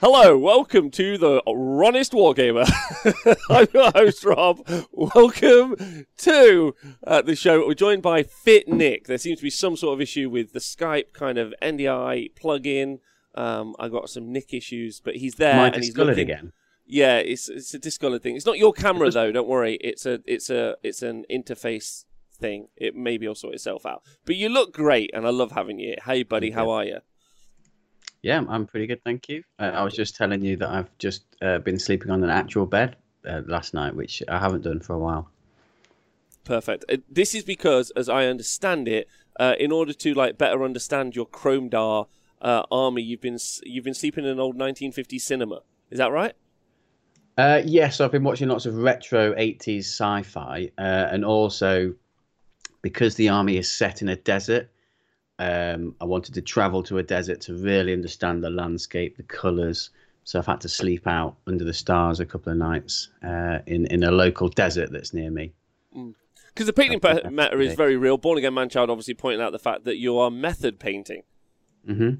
Hello, welcome to the Ronest Wargamer. I'm your host, Rob. Welcome to uh, the show. We're joined by Fit Nick. There seems to be some sort of issue with the Skype kind of NDI plug-in. Um, I got some Nick issues, but he's there I and he's looking. again? Yeah, it's it's a discolored thing. It's not your camera though. Don't worry. It's a it's a it's an interface thing. It maybe will sort itself out. But you look great, and I love having you. Hey, buddy, how are you? Yeah, I'm pretty good, thank you. Uh, I was just telling you that I've just uh, been sleeping on an actual bed uh, last night, which I haven't done for a while. Perfect. Uh, This is because, as I understand it, uh, in order to like better understand your Chrome Dar uh, army, you've been you've been sleeping in an old 1950s cinema. Is that right? Uh, yes, I've been watching lots of retro 80s sci fi, uh, and also because the army is set in a desert, um, I wanted to travel to a desert to really understand the landscape, the colours. So I've had to sleep out under the stars a couple of nights uh, in, in a local desert that's near me. Because the painting matter is very real. Born again man child obviously pointing out the fact that you are method painting. hmm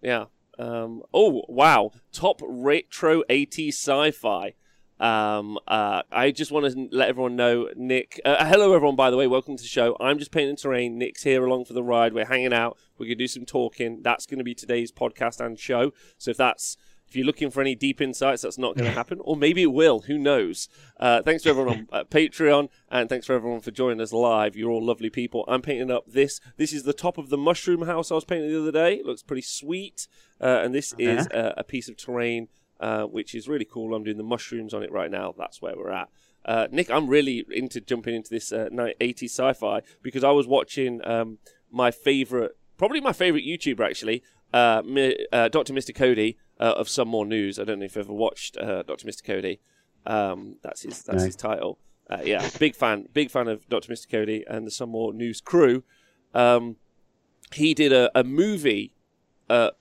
Yeah. Um, oh wow! Top retro 80s sci-fi. Um, uh, I just want to let everyone know, Nick. Uh, hello, everyone. By the way, welcome to the show. I'm just painting terrain. Nick's here along for the ride. We're hanging out. We're gonna do some talking. That's gonna be today's podcast and show. So if that's if you're looking for any deep insights, that's not going to happen, or maybe it will. Who knows? Uh, thanks to everyone on uh, Patreon, and thanks for everyone for joining us live. You're all lovely people. I'm painting up this. This is the top of the mushroom house I was painting the other day. It looks pretty sweet, uh, and this is uh, a piece of terrain uh, which is really cool. I'm doing the mushrooms on it right now. That's where we're at. Uh, Nick, I'm really into jumping into this uh, 80s sci-fi because I was watching um, my favorite, probably my favorite YouTuber actually, uh, Mi- uh, Dr. Mr. Cody uh, of Some More News. I don't know if you've ever watched uh, Dr. Mr. Cody. Um, that's his. That's No. his title. Uh, yeah, big fan. Big fan of Dr. Mr. Cody and the Some More News crew. Um, he did a, a movie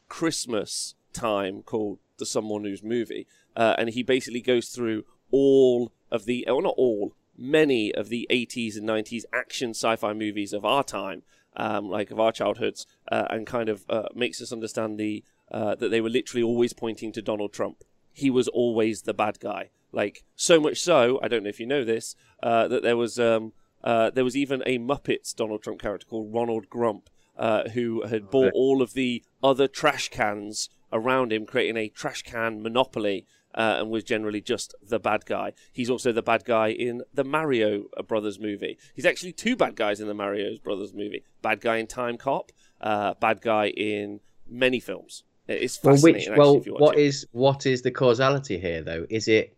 Christmas time called the Some More News movie, uh, and he basically goes through all of the, well, not all, many of the 80s and 90s action sci-fi movies of our time, um, like of our childhoods, uh, and kind of uh, makes us understand the uh, that they were literally always pointing to Donald Trump. He was always the bad guy. Like so much so, I don't know if you know this, uh, that there was um, uh, there was even a Muppets Donald Trump character called Ronald Grump, uh, who had bought all of the other trash cans around him, creating a trash can monopoly, uh, and was generally just the bad guy. He's also the bad guy in the Mario Brothers movie. He's actually two bad guys in the Mario Brothers movie: bad guy in Timecop, uh, bad guy in many films. It's Well, fascinating. which well, if you what, it. Is, what is the causality here though? Is it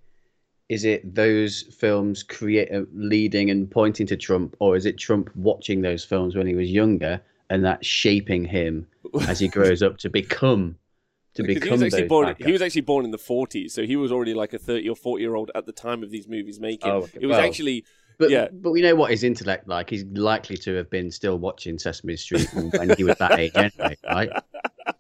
is it those films create uh, leading and pointing to Trump, or is it Trump watching those films when he was younger and that shaping him as he grows up to become to Because become he was actually born. He was actually born in the 40s, so he was already like a 30 or 40 year old at the time of these movies making. Oh. It was Well, actually But, yeah. but we know what his intellect like. He's likely to have been still watching Sesame Street when he was that age anyway, right?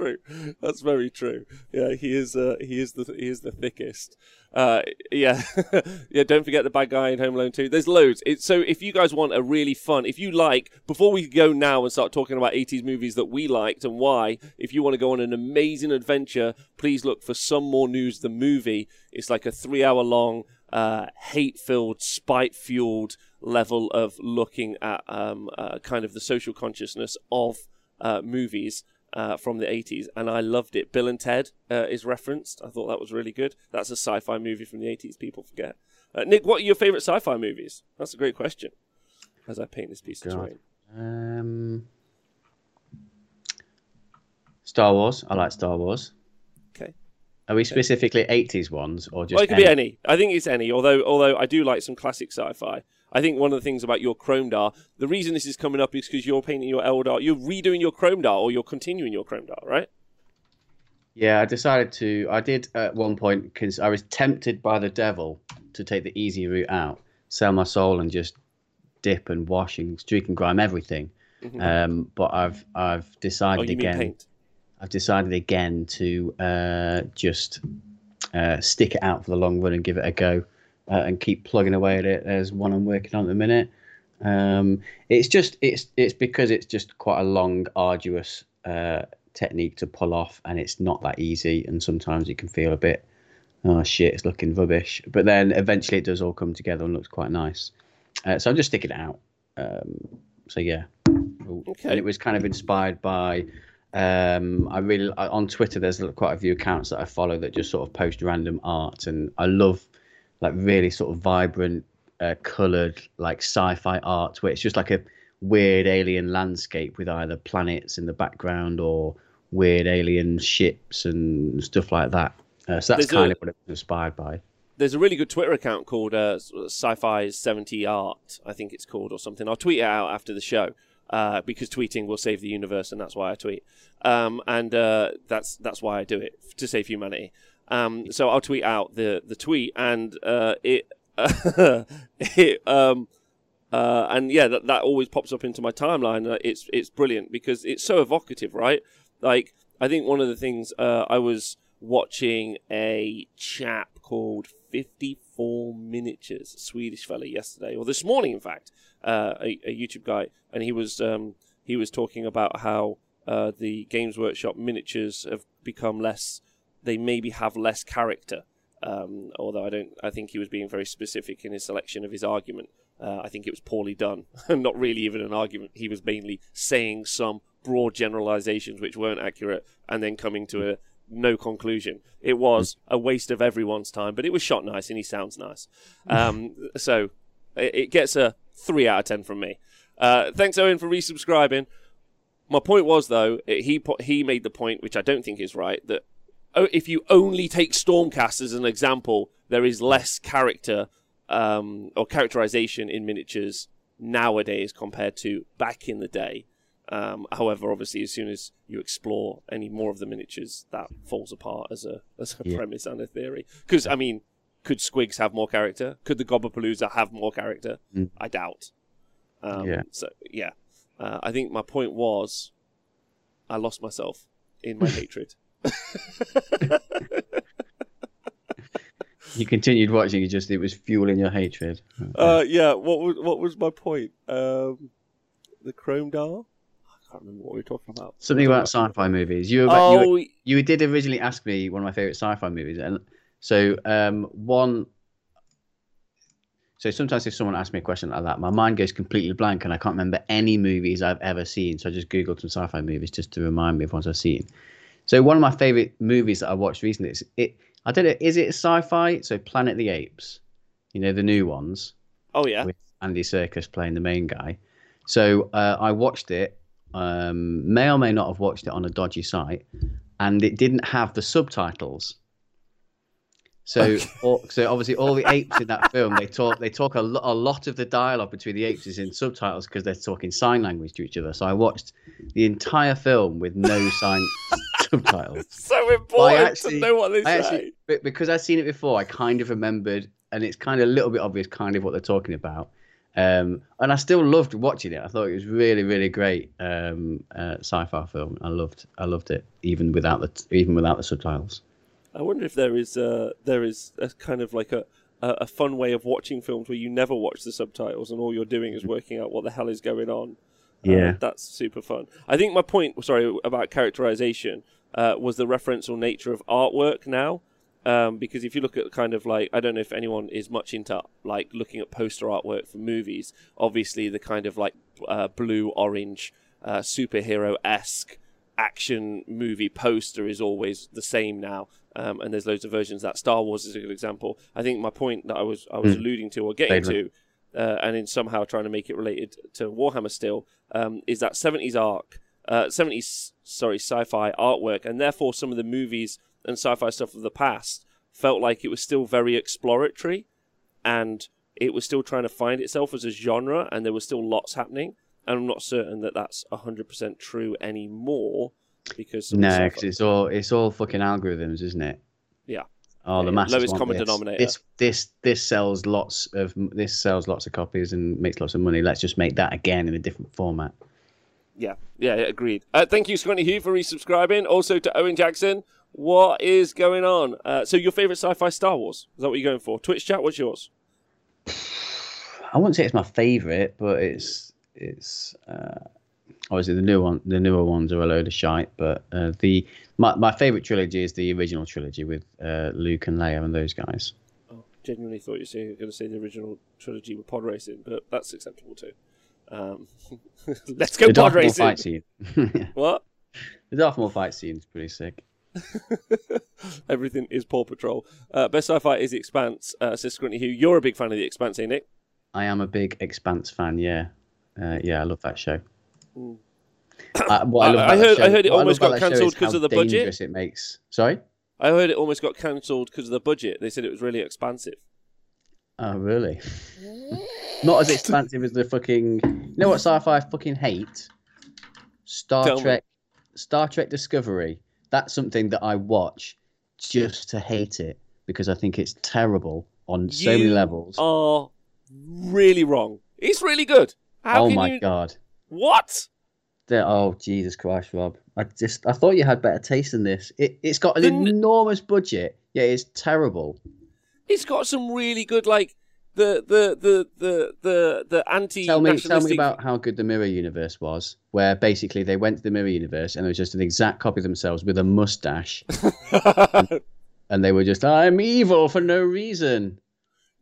true. That's very true. Yeah, he is. Uh, he is the he is the thickest. Uh, yeah, yeah. Don't forget the bad guy in Home Alone 2. There's loads. So if you guys want a really fun, if you like, before we go now and start talking about 80s movies that we liked and why, if you want to go on an amazing adventure, please look for Some More News the movie. It's like a three-hour long, uh, hate-filled, spite-fueled level of looking at um, uh, kind of the social consciousness of uh, movies uh, from the 80s, and I loved it. Bill and Ted uh, is referenced. I thought that was really good. That's a sci fi movie from the 80s, people forget. Uh, Nick, what are your favourite sci fi movies? That's a great question. As I paint this piece of terrain. Um, Star Wars. I like Star Wars. Are we specifically 80s ones or just Well, it could be any. I think it's any. Although, although I do like some classic sci-fi. I think one of the things about your Chrome DAR, the reason this is coming up is because you're painting your Eldar, you're redoing your Chrome DAR, or you're continuing your Chrome DAR, right? Yeah, I decided to. I did at one point because I was tempted by the devil to take the easy route out, sell my soul, and just dip and wash and streak and grime everything. Um, but I've I've Oh, decided mean again. paint? I've decided again to uh, just uh, stick it out for the long run and give it a go, uh, and keep plugging away at it. There's one I'm working on at the minute. Um, it's just it's it's because it's just quite a long, arduous uh, technique to pull off, and it's not that easy. And sometimes it can feel a bit, oh shit, it's looking rubbish. But then eventually it does all come together and looks quite nice. Uh, so I'm just sticking it out. Um, so yeah, Okay. and it was kind of inspired by. Um, I really I- on Twitter. There's quite a few accounts that I follow that just sort of post random art, and I love like really sort of vibrant, uh, coloured like sci-fi art where it's just like a weird alien landscape with either planets in the background or weird alien ships and stuff like that. Uh, so that's There's a- kind of what it was inspired by. There's a really good Twitter account called uh, Sci-Fi's 70 Art, I think it's called, or something. I'll tweet it out after the show uh, because tweeting will save the universe, and that's why I tweet. Um, and uh, that's that's why I do it to save humanity. Um, so I'll tweet out the the tweet, and uh, it it um, uh, and yeah, that, that always pops up into my timeline. Uh, It's it's brilliant because it's so evocative, right? Like I think one of the things uh, I was watching a chap called 54 Miniatures, Swedish fella, yesterday or this morning, in fact, uh, a, a YouTube guy, and he was um, he was talking about how uh, the Games Workshop miniatures have become less. They maybe have less character. Um, although I don't, I think he was being very specific in his selection of his argument. Uh, I think it was poorly done, not really even an argument. He was mainly saying some broad generalizations which weren't accurate, and then coming to a no conclusion. It was a waste of everyone's time, but it was shot nice and he sounds nice. Um, so it, it gets a three out of ten from me. Uh, thanks, Owen, for resubscribing. My point was though, it- he put, he made the point, which I don't think is right, that oh, if you only take Stormcast as an example, there is less character um, or characterization in miniatures nowadays compared to back in the day. Um, however, obviously, as soon as you explore any more of the miniatures, that falls apart as a as a Yeah. premise and a theory. Because I mean, could Squigs have more character? Could the Gobbapalooza have more character? Mm. I doubt. Um, Yeah. So yeah, uh, I think my point was, I lost myself in my hatred. You continued watching. You just it was fueling your hatred. Uh, yeah. What was what was my point? Um, the Chrome Doll. I can't remember what we were talking about. Something about sci-fi movies. You, were about, you, Oh, were- you did originally ask me one of my favorite sci-fi movies, and so um, one. So sometimes if someone asks me a question like that, my mind goes completely blank, and I can't remember any movies I've ever seen. So I just googled some sci-fi movies just to remind me of ones I've seen. So one of my favorite movies that I watched recently is it. I don't know. Is it sci-fi? So Planet of the Apes, you know the new ones. oh yeah. with Andy Serkis playing the main guy. So uh, I watched it. Um, may or may not have watched it on a dodgy site, and it didn't have the subtitles. So, all, so obviously, all the apes in that film they talk they talk a, lo- a lot of the dialogue between the apes is in subtitles because they're talking sign language to each other. So I watched the entire film with no sign subtitles. so important actually- to know what they I say. actually, but because I've seen it before, I kind of remembered, and it's kind of a little bit obvious, kind of what they're talking about. Um, and I still loved watching it. I thought it was really, really great um, uh, sci-fi film. I loved, I loved it, even without the, even without the subtitles. I wonder if there is uh, there is a kind of like a, a a fun way of watching films where you never watch the subtitles and all you're doing is working out what the hell is going on. Uh, Yeah. that's super fun. I think my point, sorry, about characterization uh, was the referential nature of artwork now. Um, because if you look at kind of like, I don't know if anyone is much into like looking at poster artwork for movies. Obviously, the kind of like uh, blue, orange, uh, superhero esque action movie poster is always the same now. Um, and there's loads of versions. That Star Wars is a good example. I think my point that I was I was Mm. alluding to or getting to, uh, and in somehow trying to make it related to Warhammer still, um, is that 70s arc, uh, 70s sorry sci-fi artwork, and therefore some of the movies and sci-fi stuff of the past felt like it was still very exploratory, and it was still trying to find itself as a genre, and there was still lots happening. And I'm not certain that that's 100% true anymore because some of the No, because it's all, it's all fucking algorithms, isn't it? Yeah. Oh, the masses lowest common this. denominator. This, this, this sells lots of, this sells lots of copies and makes lots of money. Let's just make that again in a different format. Yeah, yeah, yeah, agreed. Uh, thank you, Scotty Hugh, for resubscribing. Also to Owen Jackson, what is going on? Uh, so, your favorite sci-fi Star Wars? Is that what you're going for? Twitch chat, what's yours? I wouldn't say it's my favorite, but it's it's. Uh, Obviously, the new one, the newer ones are a load of shite. But uh, the my my favorite trilogy is the original trilogy with uh, Luke and Leia and those guys. Oh, genuinely thought you were going to say the original trilogy with pod racing, but that's acceptable too. Um, let's go the pod Darth racing. fight scene. What? the Darth Maul fight scene is pretty sick. Everything is Paw Patrol. Uh, best sci-fi is The Expanse. Uh, says Scrutiny Who. You're a big fan of The Expanse, eh, Nick? I am a big Expanse fan. Yeah, uh, yeah, I love that show. Mm. Uh, what I- love I about that heard- I heard it almost got about that show cancelled because of the budget. It makes. Sorry. I heard it almost got cancelled because of the budget. They said it was really expansive. Oh, really? Not as expansive as the fucking. You know what sci-fi I fucking hate? Star Tell me. Trek. Star Trek Discovery. That's something that I watch just to hate it because I think it's terrible on so many You levels. Are really wrong. It's really good. How oh my you... god. What? The- oh Jesus Christ, Rob! I just I thought you had better taste than this. It it's got an The enormous budget, yeah, it's terrible. It's got some really good like the the the the the the anti Tell me, tell me about how good the Mirror Universe was, where basically they went to the Mirror Universe and it was just an exact copy of themselves with a mustache, and they were just I'm evil for no reason.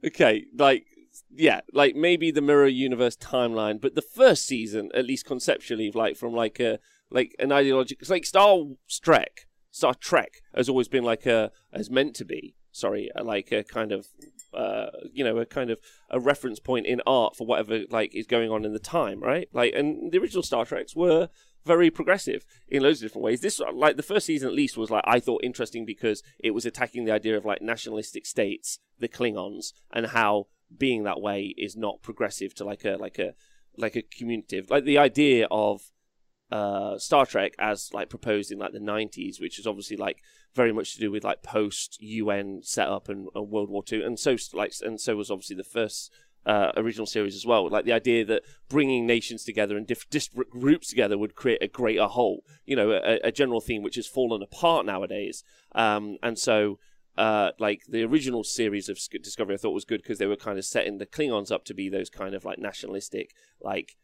okay, like yeah, like maybe the Mirror Universe timeline, but the first season, at least conceptually, like from like a like an ideological, it's like Star Trek, Star Trek has always been like a as meant to be. Sorry, like a kind of uh, you know a kind of a reference point in art for whatever like is going on in the time, right? Like, and the original Star Treks were very progressive in loads of different ways. This like the first season at least was like I thought interesting because it was attacking the idea of like nationalistic states, the Klingons, and how being that way is not progressive to like a like a like a communicative like the idea of uh Star Trek as like proposed in like the 90s which is obviously like very much to do with like post UN setup and, World War II and so like and so was obviously the first uh, original series as well. Like the idea that bringing nations together and diff- disparate groups together would create a greater whole you know a, a general theme which has fallen apart nowadays. Um and so uh, like the original series of Discovery, I thought was good because they were kind of setting the Klingons up to be those kind of like nationalistic, like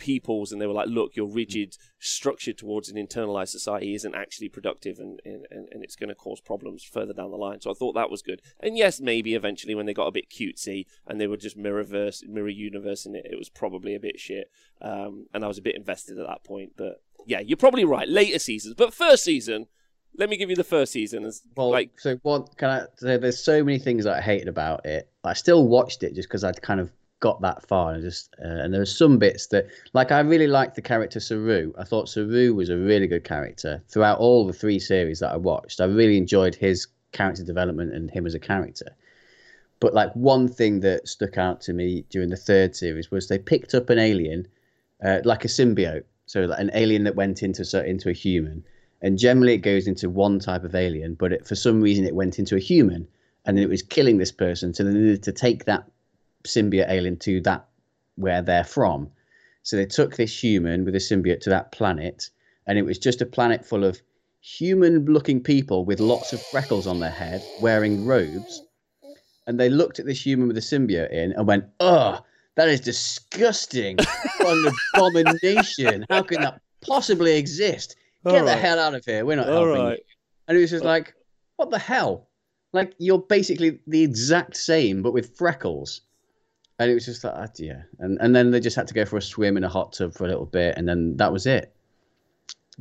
peoples, and they were like, look, your rigid structure towards an internalized society isn't actually productive, and and, and it's going to cause problems further down the line. So I thought that was good. And yes, maybe eventually when they got a bit cutesy and they were just mirrorverse, mirror universe in it, it was probably a bit shit. Um, and I was a bit invested at that point. But yeah, you're probably right. Later seasons, but first season. Let me give you the first season. As, Well, like so what can I say? There's so many things I hated about it. I still watched it just because I'd kind of got that far, and just uh, and there were some bits that, like, I really liked the character Saru. I thought Saru was a really good character throughout all the three series that I watched. I really enjoyed his character development and him as a character. But like one thing that stuck out to me during the third series was they picked up an alien, uh, like a symbiote, so like an alien that went into so- into a human and generally it goes into one type of alien but it, for some reason it went into a human and it was killing this person so they needed to take that symbiote alien to that where they're from so they took this human with a symbiote to that planet and it was just a planet full of human looking people with lots of freckles on their head wearing robes and they looked at this human with a symbiote in and went oh that is disgusting an abomination how can that possibly exist Get the Alright. hell out of here. We're not All helping right. you. And it was just like, what the hell? Like you're basically the exact same, but with freckles. And it was just like, ah, yeah. And and then they just had to go for a swim in a hot tub for a little bit, and then that was it.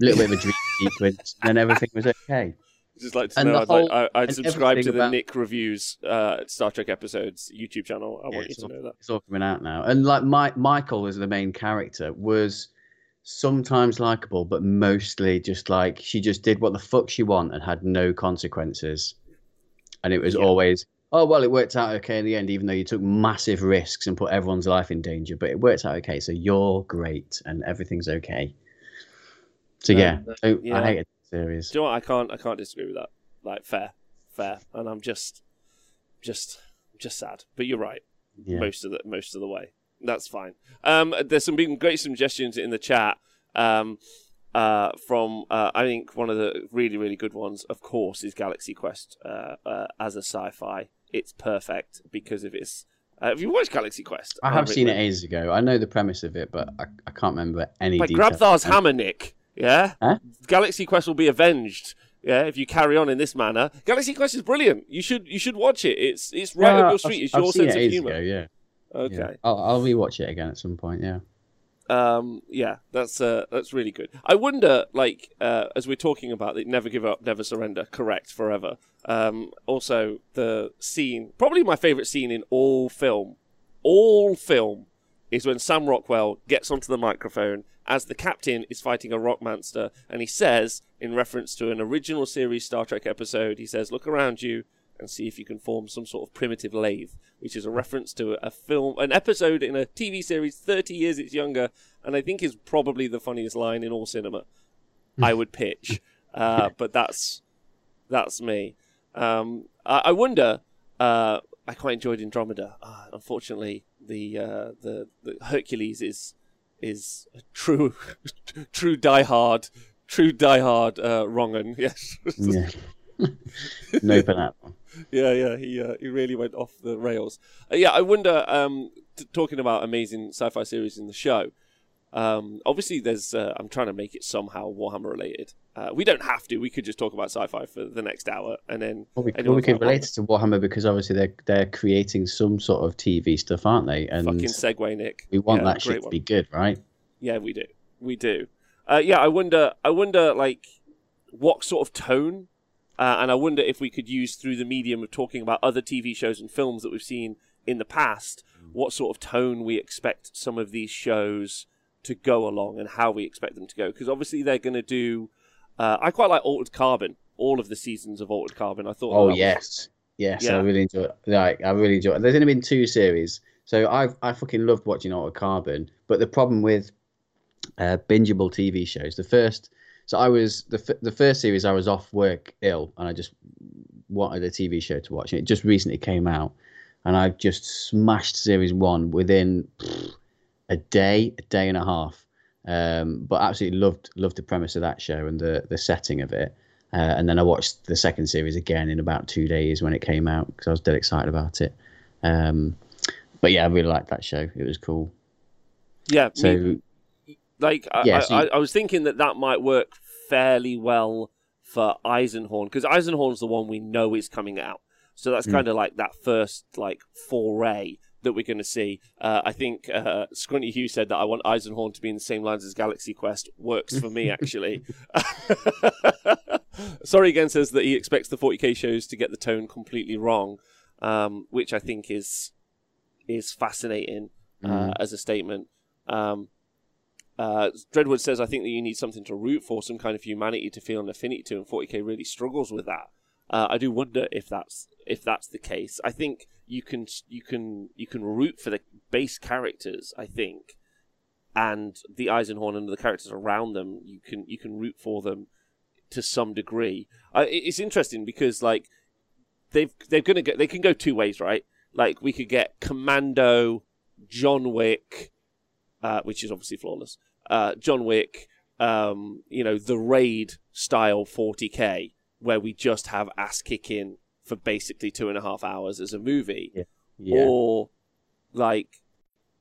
A little bit of a dream sequence, and then everything was okay. Just like to And know, the I'd, like, I, I'd subscribe to the about- Nick reviews uh, Star Trek episodes YouTube channel. I Yeah, want you to all- know that. It's all coming out now. And like my, Michael as the main character was sometimes likable, but mostly just like she just did what the fuck she want and had no consequences. And it was Yeah. always, oh well, it worked out okay in the end, even though you took massive risks and put everyone's life in danger. But it worked out okay, so you're great and everything's okay. So No, yeah, so yeah. I hated the series. Do you know what? I can't. I can't disagree with that. Like fair, fair, and I'm just, just, just sad. But you're right. Yeah. most of the most of the way. That's fine. Um, there's some been great suggestions in the chat. Um, uh, from uh, I think one of the really really good ones, of course, is Galaxy Quest uh, uh, as a sci-fi. It's perfect because of its Uh, have you watched Galaxy Quest? I have seen it ages ago. I know the premise of it, but I, I can't remember any. By details. Grabthar's hammer, Nick. Yeah. Huh? Galaxy Quest will be avenged. Yeah, if you carry on in this manner, Galaxy Quest is brilliant. You should you should watch it. It's it's right No, up your I've- street. It's I've your seen sense of humor. ago, yeah. Okay. yeah. I'll, I'll rewatch it again at some point. Yeah. Um, yeah, that's uh, that's really good. I wonder, like, uh, as we're talking about the never give up, never surrender, correct, forever. Um, also, the scene, probably my favorite scene in all film, all film, is when Sam Rockwell gets onto the microphone as the captain is fighting a rock monster, and he says, in reference to an original series Star Trek episode, he says, "Look around you." And see if you can form some sort of primitive lathe, which is a reference to a film, an episode in a TV series 30 years it's younger, and I think is probably the funniest line in all cinema. I would pitch, uh, but that's that's me. Um, I, I wonder. Uh, I quite enjoyed Andromeda. Uh, unfortunately, the, uh, the the Hercules is is a true true diehard true diehard uh, wrong'un. Yes. Yeah. no for that one. Yeah, yeah, he uh, he really went off the rails. Uh, yeah, I wonder. Um, t- talking about amazing sci-fi series in the show. Um, obviously, there's. Uh, I'm trying to make it somehow Warhammer related. Uh, we don't have to. We could just talk about sci-fi for the next hour, and then Well, we, well, we might relate it to Warhammer because obviously they're they're creating some sort of TV stuff, aren't they? And fucking segue, Nick. we want Yeah, that shit to one. be good, right? Yeah, we do. We do. Uh, yeah, I wonder. I wonder, like, what sort of tone, uh, and I wonder if we could use through the medium of talking about other TV shows and films that we've seen in the past, what sort of tone we expect some of these shows to go along and how we expect them to go. Because obviously they're going to do. Uh, I quite like Altered Carbon. All of the seasons of Altered Carbon. I thought. Oh that was- yes, yes, Yeah. I really enjoy. It. Like I really enjoy. It. There's only been two series, so I've I fucking loved watching Altered Carbon. But the problem with uh, bingeable TV shows, the first, so I was the f- the first series I was off work ill, and I just wanted a TV show to watch. And it just recently came out, and I just smashed series one within pfft, a day, a day and a half. Um, but absolutely loved loved the premise of that show and the the setting of it. Uh, and then I watched the second series again in about two days when it came out because I was dead excited about it. Um, but yeah, I really liked that show. It was cool. Yeah. So me- like I, Yeah, I, so you- I was thinking that that might work fairly well for Eisenhorn because Eisenhorn's the one we know is coming out, so that's Mm. kind of like that first like foray that we're going to see. Uh, I think uh, Scrunty Hughes said that I want Eisenhorn to be in the same lines as Galaxy Quest. Works for me actually. Sorry again says that he expects the 40k shows to get the tone completely wrong, um, which I think is is fascinating uh, Mm. as a statement. Um, uh, Dreadwood says, I think that you need something to root for, some kind of humanity to feel an affinity to, and 40k really struggles with that. Uh, I do wonder if that's if that's the case. I think you can you can you can root for the base characters. I think, and the Eisenhorn and the characters around them, you can you can root for them to some degree. It's interesting because like they've they're gonna get they can go two ways, right? Like we could get Commando, John Wick, uh, which is obviously flawless. Uh, John Wick, um, you know, the raid style 40k, where we just have ass kicking for basically two and a half hours as a movie, yeah, or like,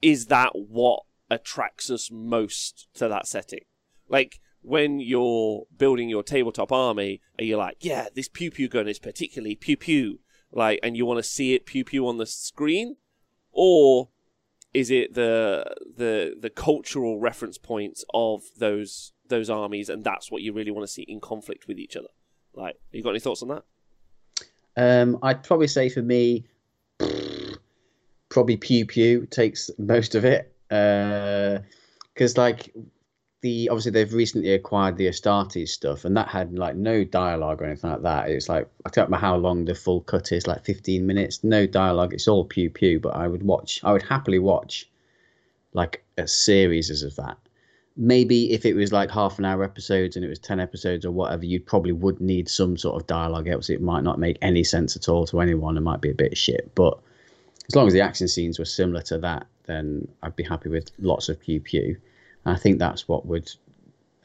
is that what attracts us most to that setting? Like when you're building your tabletop army, are you like, yeah, this pew pew gun is particularly pew pew, like, and you want to see it pew pew on the screen, or is it the the the cultural reference points of those those armies, and that's what you really want to see in conflict with each other? Like, you got any thoughts on that? Um, I'd probably say for me, probably Pew Pew takes most of it. Because, like, the obviously they've recently acquired the Astartes stuff, and that had like no dialogue or anything like that. It's like I don't know how long the full cut is, like 15 minutes, no dialogue. It's all Pew Pew. But I would watch, I would happily watch like a series of that. Maybe if it was like half an hour episodes and it was 10 episodes or whatever, you probably would need some sort of dialogue, else it might not make any sense at all to anyone. It might be a bit shit. But as long as the action scenes were similar to that, then I'd be happy with lots of pew pew. I think that's what would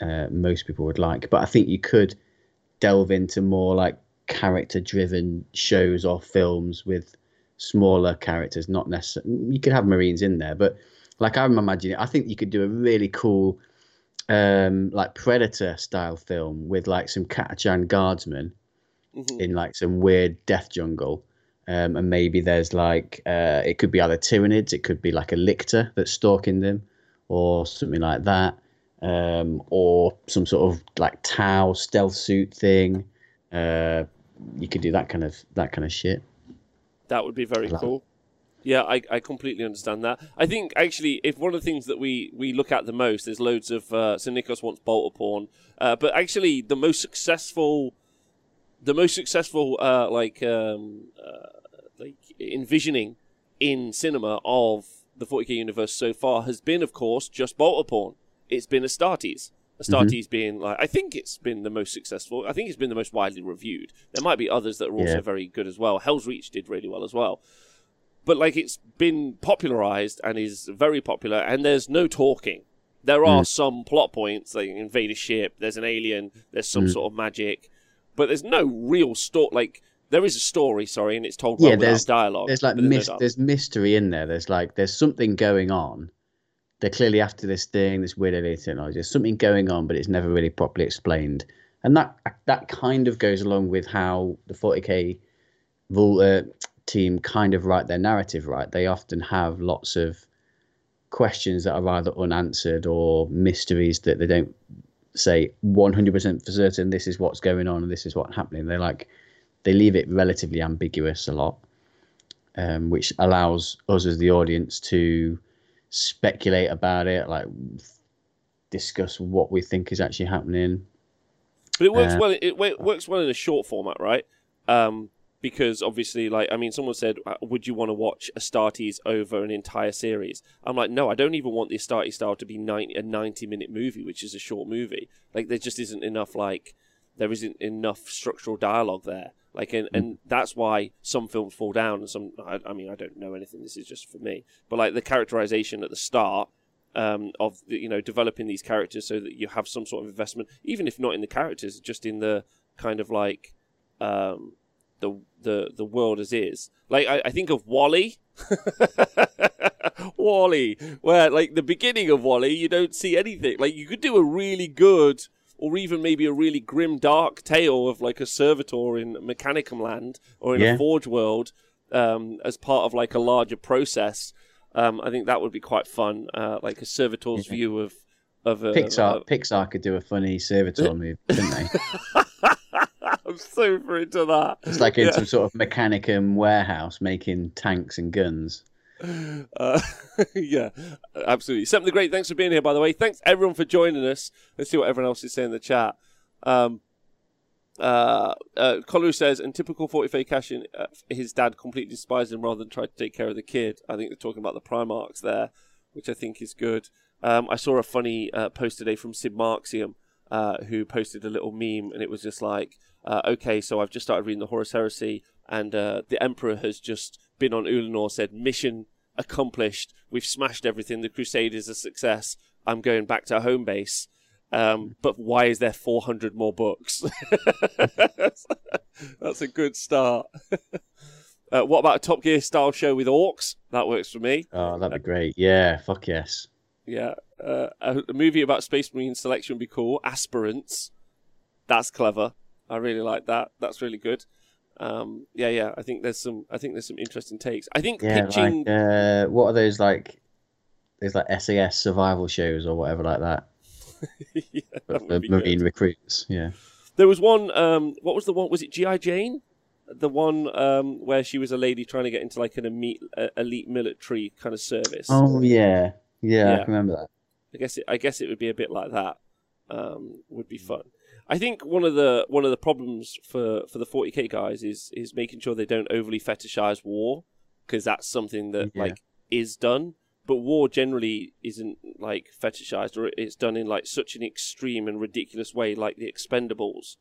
uh, most people would like. But I think you could delve into more like character driven shows or films with smaller characters, not necessarily. You could have Marines in there, but like I'm imagining, I think you could do a really cool, um, like Predator style film with like some Catachan guardsmen Mhm. in like some weird death jungle. Um, and maybe there's like uh, it could be other tyranids it could be like a lictor that's stalking them, or something like that, um, or some sort of like Tau stealth suit thing. Uh, you could do that kind of that kind of shit. That would be very Like- cool. Yeah, I, I completely understand that. I think actually, if one of the things that we, we look at the most, there's loads of uh, so Nikos wants bolter porn, uh, but actually the most successful, the most successful uh, like um, uh, like envisioning in cinema of the 40k universe so far has been, of course, just bolter porn. It's been Astartes. Astartes mm-hmm. being like, I think it's been the most successful. I think it's been the most widely reviewed. There might be others that are also Yeah. very good as well. Hell's Reach did really well as well but like it's been popularized and is very popular and there's no talking there are mm. some plot points like invade a ship there's an alien there's some mm. sort of magic but there's no real story like there is a story sorry and it's told well Yeah, there's- dialogue There's like but no there's mystery in there. There's like there's something going on. They're clearly after this thing, this weird alien technology. There's something going on, but it's never really properly explained. And that that kind of goes along with how the 40k Vul- uh, team kind of write their narrative. Right, they often have lots of questions that are either unanswered or mysteries that they don't say 100% for certain. This is what's going on and this is what's happening. They're like they leave it relatively ambiguous a lot um, which allows us as the audience to speculate about it, like discuss what we think is actually happening. But it works Uh, well. It wo- works well in a short format, right? Um, because obviously, like, I mean, someone said, uh, "Would you want to watch Astartes over an entire series?" I'm like, no, I don't even want the Astartes style to be 90, a 90 minute movie, which is a short movie. Like, there just isn't enough, like, there isn't enough structural dialogue there. Like, and, and that's why some films fall down, and some. I, I mean, I don't know anything. This is just for me, but like the characterization at the start um, of the, you know developing these characters so that you have some sort of investment, even if not in the characters, just in the kind of like um, the the the world as is. Like I, I think of WALL-E. WALL-E, where like the beginning of WALL-E, you don't see anything. Like you could do a really good, or even maybe a really grim, dark tale of like a servitor in Mechanicum Land or in Yeah. a Forge world um, as part of like a larger process. Um, I think that would be quite fun, uh, like a servitor's view of of a. Pixar of- Pixar could do a funny servitor movie, couldn't they? I'm super into that. It's like in Yeah. some sort of mechanicum warehouse making tanks and guns. Uh, yeah, absolutely. Something great. Thanks for being here, by the way. Thanks everyone for joining us. Let's see what everyone else is saying in the chat. Um, uh, uh, Kolu says, in typical 40 cash in, uh, his dad completely despised him rather than tried to take care of the kid. I think they're talking about the Primarchs there, which I think is good. Um, I saw a funny uh, post today from Sid Marxium, uh, who posted a little meme, and it was just like, uh, okay, so I've just started reading the Horus Heresy, and uh, the Emperor has just been on Ullanor, said, mission accomplished. We've smashed everything. The Crusade is a success. I'm going back to home base. Um, but why is there 400 more books? That's a good start. uh, what about a Top Gear style show with orcs? That works for me. Oh, that'd be great. Yeah, fuck yes. Yeah. Uh, a, a movie about Space Marine selection would be cool. Aspirants. That's clever. I really like that. That's really good. Um, yeah, yeah. I think there's some. I think there's some interesting takes. I think Yeah, pitching. like uh, what are those like? There's like SAS survival shows or whatever like that yeah, that marine good. recruits. Yeah. There was one. Um, what was the one? Was it GI Jane? The one um, where she was a lady trying to get into like an elite, uh, elite military kind of service. Oh yeah, yeah, Yeah. I can remember that. I guess it, I guess it would be a bit like that. Um, would be fun. I think one of the one of the problems for, for the 40k guys is is making sure they don't overly fetishize war because that's something that Yeah. like is done. But war generally isn't like fetishized, or it's done in like such an extreme and ridiculous way, like the Expendables.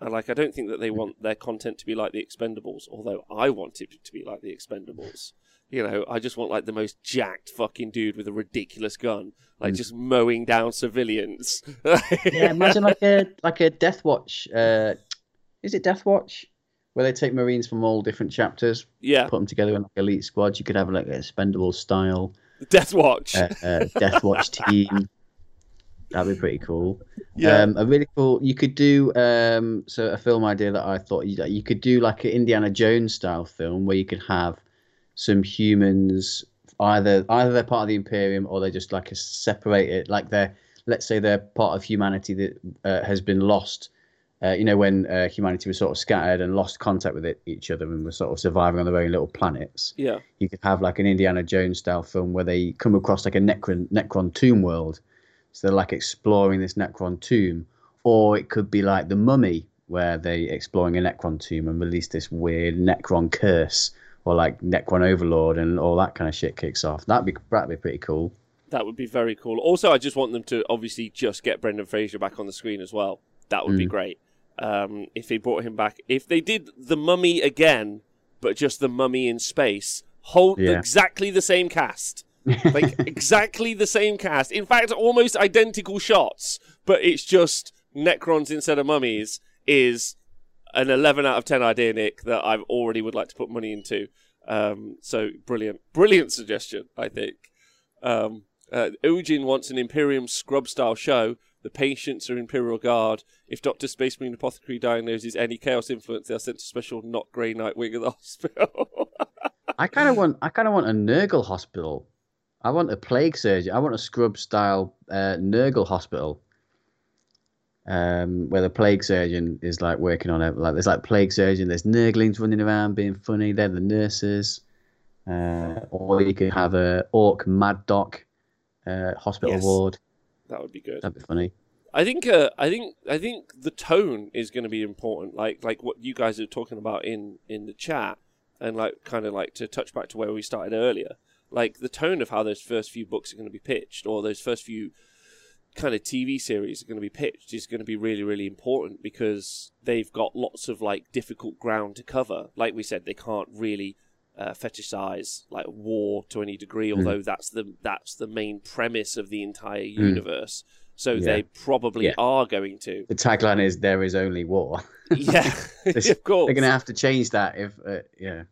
And like, I don't think that they want their content to be like the Expendables, although I want it to be like the Expendables. You know, I just want like the most jacked fucking dude with a ridiculous gun, like Mm. just mowing down civilians. Yeah, imagine like a like a Death Watch. Uh, is it Death Watch? where they take Marines from all different chapters, Yeah, put them together in like elite squads. You could have like a spendable style Death Watch. uh, uh, Death Watch team. That'd be pretty cool. yeah, Um, a really cool. You could do um, so a film idea that I thought you, you could do like an Indiana Jones style film where you could have some humans either either they're part of the Imperium or they're just like a separated like they're let's say they're part of humanity that uh, has been lost. Uh, you know when uh, humanity was sort of scattered and lost contact with it, each other and was sort of surviving on their own little planets yeah, you could have like an Indiana Jones style film where they come across like a Necron Necron tomb world. So they're like exploring this Necron tomb, or it could be like the Mummy where they exploring a Necron tomb and release this weird Necron curse, or like Necron Overlord and all that kind of shit kicks off. That'd be that'd be pretty cool. that would be very cool. Also, I just want them to obviously just get Brendan Fraser back on the screen as well. That would be Mm. great. Um, if they brought him back, if they did the Mummy again, but just the Mummy in space, hold Yeah. exactly the same cast. like exactly the same cast. In fact, almost identical shots, but it's just Necrons instead of mummies is an 11 out of 10 idea, Nick, that I already would like to put money into. Um, so brilliant, brilliant suggestion, I think. Um, uh, Ujin wants an Imperium scrub style show. The patients are Imperial Guard. If Dr. Space Marine Apothecary diagnoses any chaos influence, they are sent to special not Grey Knight wing of the hospital. I kind of want I kind of want a Nurgle hospital. I want a plague surgeon. I want a scrub style uh, Nurgle hospital. Um, where the plague surgeon is like working on it. Like there's like plague surgeon. There's Nurglings running around being funny. They're the nurses. Uh, or you could have a orc mad doc uh, hospital Yes. ward. that would be good. That'd be funny. I think uh, I think I think the tone is going to be important. Like like what you guys are talking about in in the chat, and like kind of like to touch back to where we started earlier. Like the tone of how those first few books are going to be pitched, or those first few kind of TV series are going to be pitched, is going to be really really important because they've got lots of like difficult ground to cover. Like we said, they can't really uh, fetishize like war to any degree, Mm. although that's the that's the main premise of the entire universe. So Yeah. they probably Yeah. are going to. The tagline is "There is only war." Yeah, This- of course. They're gonna have to change that if uh, yeah.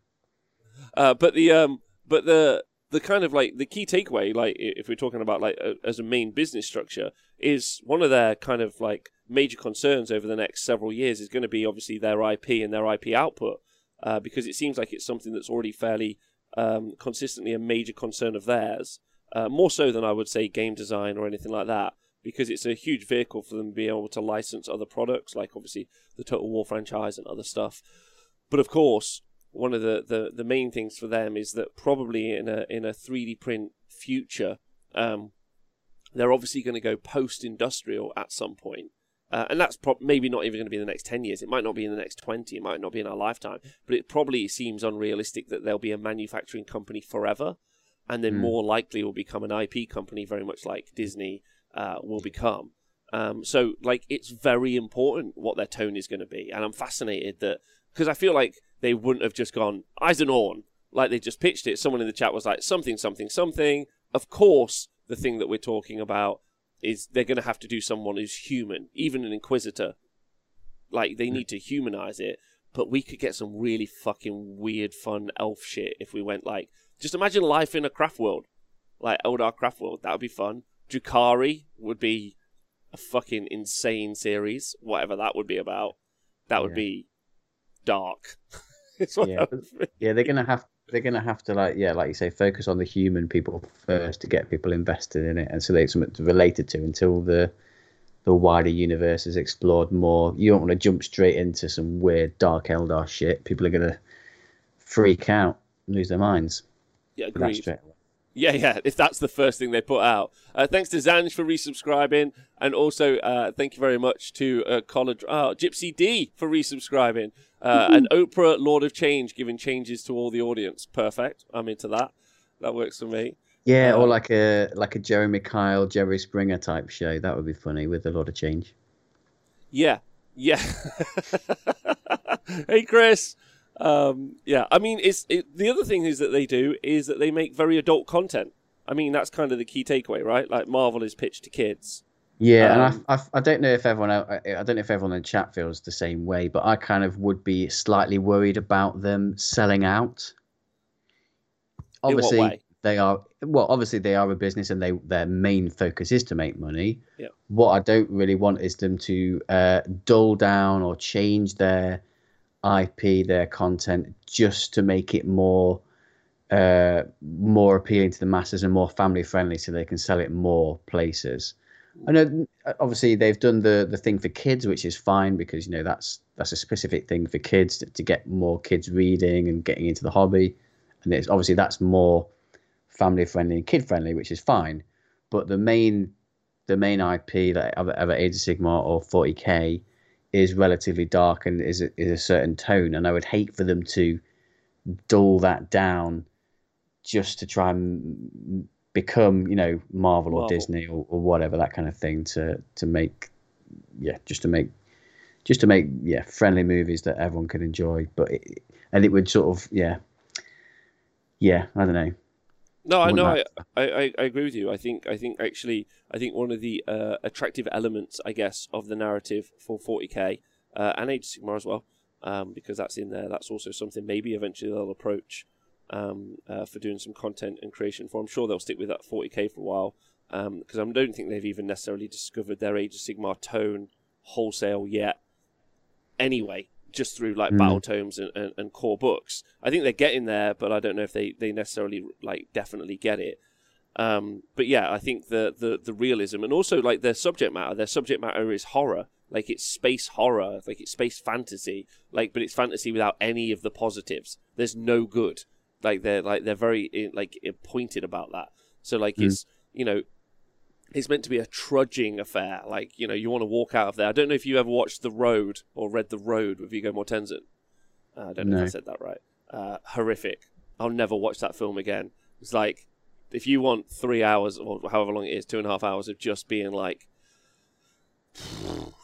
Uh, but the um, but the the kind of like the key takeaway, like if we're talking about like a, as a main business structure, is one of their kind of like major concerns over the next several years is going to be obviously their IP and their IP output, uh, because it seems like it's something that's already fairly um, consistently a major concern of theirs, uh, more so than I would say game design or anything like that. Because it's a huge vehicle for them being able to license other products, like obviously the Total War franchise and other stuff. But of course, one of the, the, the main things for them is that probably in a in a 3D print future, um, they're obviously going to go post industrial at some point. Uh, and that's prob- maybe not even going to be in the next 10 years. It might not be in the next 20. It might not be in our lifetime. But it probably seems unrealistic that they'll be a manufacturing company forever. And then Hmm. more likely will become an IP company, very much like Disney uh, will become. Um, so, like, it's very important what their tone is going to be. And I'm fascinated that, because I feel like they wouldn't have just gone, Eisenhorn, like they just pitched it. Someone in the chat was like, something, something, something. Of course, the thing that we're talking about is they're going to have to do someone who's human, even an Inquisitor. Like, they need to humanize it. But we could get some really fucking weird, fun elf shit if we went like, just imagine life in a craft world, like Eldar craft world. That would be fun. Drukhari would be a fucking insane series, whatever that would be about. That would Yeah. be dark. Yeah. Yeah, they're gonna have they're gonna have to like yeah, like you say, focus on the human people first to get people invested in it, and so they're something related to until the the wider universe is explored more. You don't want to jump straight into some weird dark Eldar shit. People are gonna freak out, lose their minds. Yeah, agreed. straight away. Yeah, yeah. If that's the first thing they put out. Uh, thanks to Zanj for resubscribing, and also uh, thank you very much to uh, College, oh, Gypsy D for resubscribing, uh, and Oprah Lord of Change giving changes to all the audience. Perfect. I'm into that. That works for me. Yeah, Uh, or like a like a Jeremy Kyle, Jerry Springer type show. That would be funny with a lot of change. Yeah, yeah. hey, Chris. Um, yeah, I mean, it's it, the other thing is that they do is that they make very adult content. I mean, that's kind of the key takeaway, right? Like Marvel is pitched to kids, Yeah, Um, and I, I, I don't know if everyone I I don't know if everyone in chat feels the same way, but I kind of would be slightly worried about them selling out. Obviously, they are well. Obviously, they are a business, and they their main focus is to make money. Yeah. What I don't really want is them to uh, dull down or change their IP, their content, just to make it more uh, more appealing to the masses and more family friendly, so they can sell it more places. I know, obviously, they've done the the thing for kids, which is fine because you know that's that's a specific thing for kids to, to get more kids reading and getting into the hobby, and it's obviously that's more family friendly and kid friendly, which is fine. But the main the main IP like either, Age of Sigmar or 40k is relatively dark and is a, is a certain tone, and I would hate for them to dull that down just to try and become you know Marvel or. Disney or, or whatever that kind of thing to to make yeah just to make just to make yeah friendly movies that everyone can enjoy but it, and it would sort of yeah yeah I don't know No, I know. I. I, I, agree with you. I think I think actually I think one of the uh, attractive elements, I guess, of the narrative for 40k uh, and Age of Sigmar as well, um, because that's in there. That's also something maybe eventually they'll approach um, uh, for doing some content and creation for. I'm sure they'll stick with that 40k for a while because I don't think they've even necessarily discovered their Age of Sigmar tone wholesale yet. Anyway, just through like Mm. battle tomes and, and, and core books. I think they're getting there, but I don't know if they, they necessarily like definitely get it. Um, but yeah, I think the, the the realism and also like their subject matter. Their subject matter is horror, like it's space horror, like it's space fantasy, like but it's fantasy without any of the positives. There's no good. Like they're like they're very eh, like eh, pointed about that. So like Mm. it's you know it's meant to be a trudging affair. Like you know you want to walk out of there. I don't know if you ever watched The Road or read The Road with Viggo Mortensen. Uh, I don't know if I said that right. Uh, horrific. I'll never watch that film again. It's like if you want three hours or however long it is, two and a half hours of just being like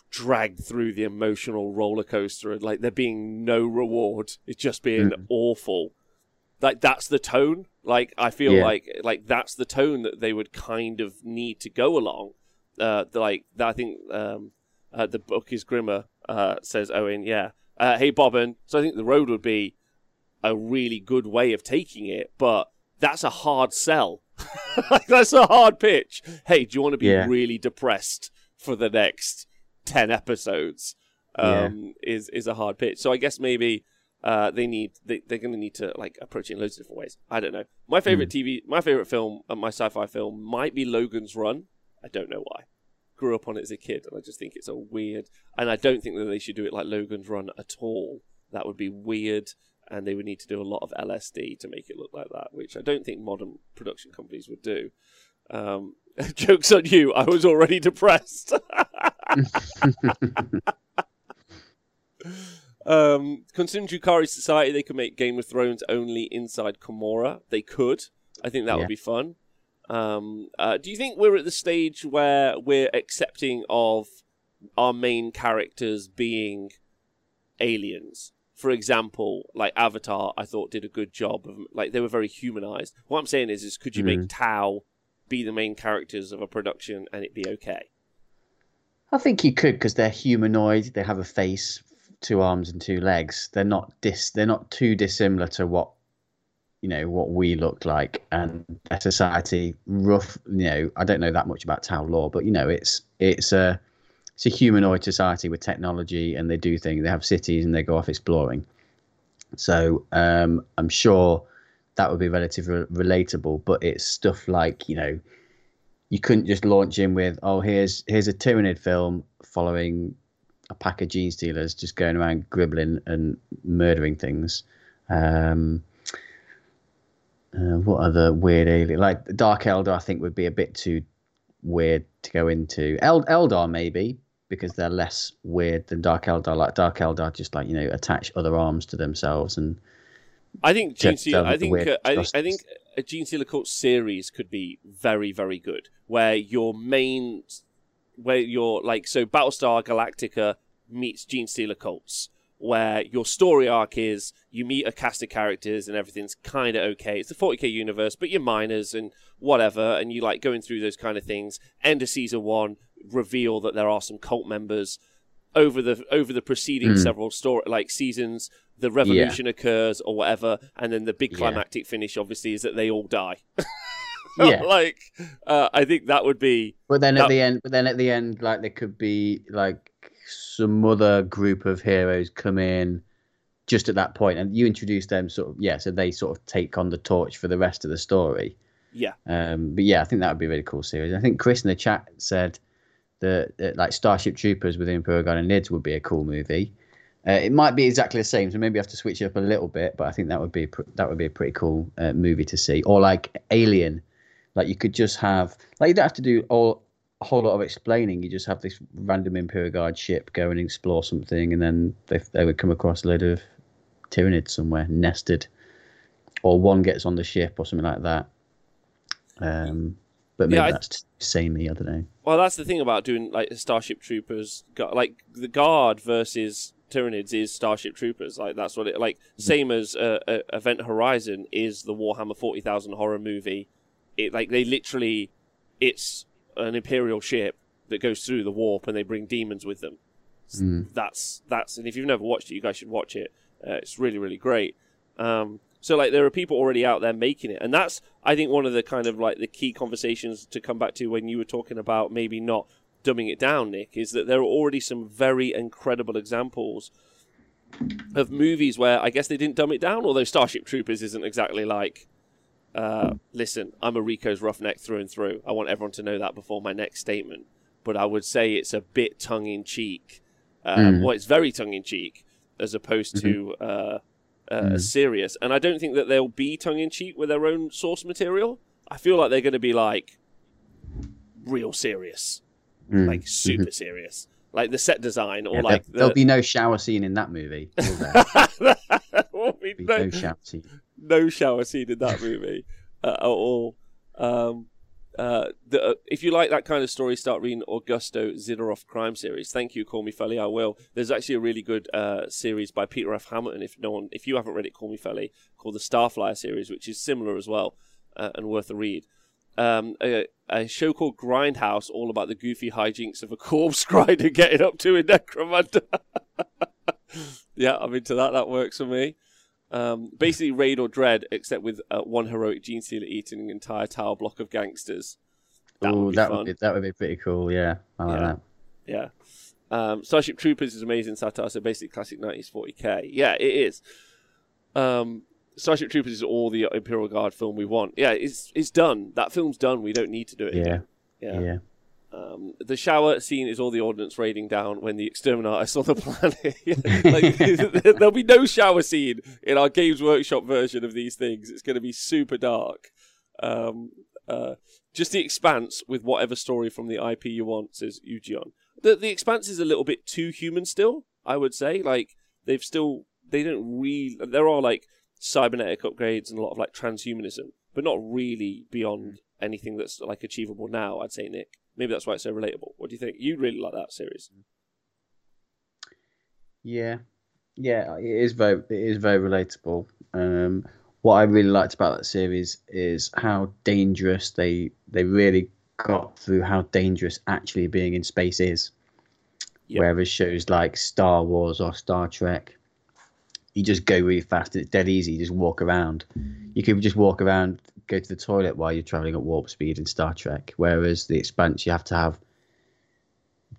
dragged through the emotional roller coaster and like there being no reward, it's just being Mm. awful. Like that's the tone. Like I feel Yeah. like like that's the tone that they would kind of need to go along. Uh, like that, I think um, uh, the book is grimmer. Uh, says Owen, yeah. Uh, hey Bobbin. So I think the road would be a really good way of taking it, but that's a hard sell. like that's a hard pitch. Hey, do you want to be Yeah. really depressed for the next ten episodes? Um, is is a hard pitch. So I guess maybe uh, they need they, they're going to need to like approach it in loads of different ways. I don't know. My favorite TV, my favorite film, uh, my sci-fi film might be Logan's Run. I don't know why. Grew up on it as a kid, and I just think it's a weird. And I don't think that they should do it like Logan's Run at all. That would be weird, and they would need to do a lot of LSD to make it look like that, which I don't think modern production companies would do. Um, jokes on you. I was already depressed. um, considering Drukhari Society, they could make Game of Thrones only inside Commorragh. They could. I think that Yeah. would be fun. Um, uh, do you think we're at the stage where we're accepting of our main characters being aliens? For example, like Avatar, I thought did a good job of like they were very humanized. What I'm saying is, is could you make Mhm. Tau be the main characters of a production and it be okay? I think you could because they're humanoid. They have a face, two arms, and two legs. They're not dis. They're not too dissimilar to what you know what we look like, and their society. Rough. You know, I don't know that much about Tau lore, but you know, it's it's a it's a humanoid society with technology, and they do things. They have cities, and they go off exploring. So um, I'm sure that would be relatively relatable. But it's stuff like you know you couldn't just launch in with oh here's here's a Tyranid film following a pack of genestealers just going around gribbling and murdering things. Um, uh, what other weird alien like Dark Eldar? I think would be a bit too weird to go into. El- Eldar maybe because they're less weird than Dark Eldar. Like Dark Eldar just like you know attach other arms to themselves and I think Genestealer, I think uh, I, think I think a Genestealer Court series could be very very good, where your main, where your like so Battlestar Galactica meets Genestealer Cults, where your story arc is you meet a cast of characters and everything's kind of okay. It's the 40k universe, but you're minors and whatever, and you like going through those kind of things. End of season one, reveal that there are some cult members over the over the preceding Mm. several story like seasons. The revolution occurs or whatever, and then the big Yeah. climactic finish, obviously, is that they all die. Yeah. like uh, I think that would be But then That- at the end, but then at the end, like there could be like some other group of heroes come in just at that point, and you introduce them sort of yeah, so they sort of take on the torch for the rest of the story. yeah, Um, but yeah, I think that would be a really cool series. I think Chris in the chat said that, that like Starship Troopers with Imperial Guard and Nids would be a cool movie. Uh, it might be exactly the same, so maybe I have to switch it up a little bit. But I think that would be pr- that would be a pretty cool uh, movie to see. Or like Alien, like you could just have like you don't have to do all a whole lot of explaining. You just have this random Imperial Guard ship go and explore something, and then they they would come across a load of Tyranids somewhere nested, or one gets on the ship or something like that. Um, but maybe Yeah, I- that's samey. I don't know. Well, that's the thing about doing like Starship Troopers, like the Guard versus Tyranids is Starship Troopers. Like that's what it like. Same as uh, uh, Event Horizon is the Warhammer Forty Thousand horror movie. It like they literally, it's an Imperial ship that goes through the warp and they bring demons with them. Mm. That's that's and if you've never watched it, you guys should watch it. Uh, it's really really great. Um, so like there are people already out there making it, and that's I think one of the kind of like the key conversations to come back to when you were talking about maybe not dumbing it down, Nick, is that there are already some very incredible examples of movies where I guess they didn't dumb it down. Although Starship Troopers isn't exactly like, uh, listen, I'm a Rico's roughneck through and through. I want everyone to know that before my next statement. But I would say it's a bit tongue in cheek. Uh, Mm. Well, it's very tongue in cheek as opposed to uh, uh, Mm. serious. And I don't think that they'll be tongue in cheek with their own source material. I feel like they're going to be like real serious, Mm. like super serious, like the set design or Yeah, like there, will the, be no shower scene in that movie. Will there? There'll be be no, no shower scene. No shower scene in that movie uh, at all. Um, uh, the, uh, if you like that kind of story, start reading Augusto Zidaroff crime series. Thank you, Call Me Felly. I will. There's actually a really good uh, series by Peter F. Hamilton. If no one, if you haven't read it, Call Me Felly, called the Starflyer series, which is similar as well uh, and worth a read. Um, a, a show called Grindhouse, all about the goofy hijinks of a corpse grinder getting up to in Necromunda. yeah, I'm into that. That works for me. Um, basically, Raid or Dredd, except with uh, one heroic genestealer eating an entire tower block of gangsters. That Ooh, would be that fun. would be that would be pretty cool. Yeah, I like Yeah. that. Yeah. Um, Starship Troopers is amazing satire, so basically classic 90s 40k. Yeah, it is. Um, Starship Troopers is all the Imperial Guard film we want. Yeah, it's it's done. That film's done. We don't need to do it Yeah, again. yeah. Yeah. Um, the shower scene is all the ordnance raiding down when the Exterminatus on the planet. like, there'll be no shower scene in our Games Workshop version of these things. It's going to be super dark. Um, uh, just the expanse with whatever story from the IP you want, says Eugion. The the expanse is a little bit too human still. I would say like they've still they don't really there are like cybernetic upgrades and a lot of like transhumanism, but not really beyond anything that's like achievable now. I'd say Nick. Maybe that's why it's so relatable. What do you think? You really like that series? Yeah, yeah, it is very it is very relatable. Um, what I really liked about that series is how dangerous they they really got through how dangerous actually being in space is. Yeah. Whereas shows like Star Wars or Star Trek, you just go really fast. It's dead easy. You just walk around. You could just walk around, go to the toilet while you're traveling at warp speed in Star Trek. Whereas the Expanse, you have to have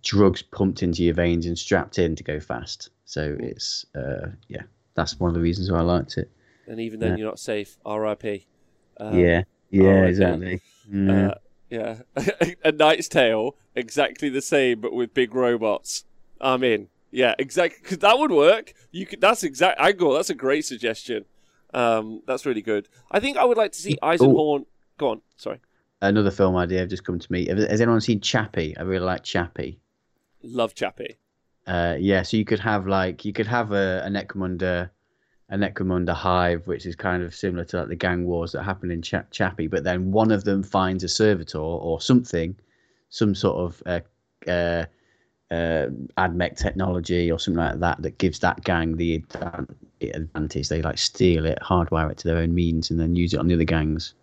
drugs pumped into your veins and strapped in to go fast. So it's uh, yeah, that's one of the reasons why I liked it. And even then, Yeah. you're not safe. R.I.P. Um, yeah, yeah, alright, exactly. Yeah. Uh, yeah. a Knight's Tale, exactly the same, but with big robots. I'm in. Yeah, exactly. Because that would work. You could. That's exact. I go. That's a great suggestion. Um, that's really good. I think I would like to see Eisenhorn. Go on. Sorry. Another film idea have just come to me. Has anyone seen Chappie? I really like Chappie. Love Chappie. Uh, yeah, so you could have like you could have a, a Necromunda, a Necromunda hive, which is kind of similar to like the gang wars that happen in Cha- Chappie. But then one of them finds a servitor or something, some sort of uh, uh, uh, admech technology or something like that that gives that gang the advantage. They like steal it, hardwire it to their own means, and then use it on the other gangs.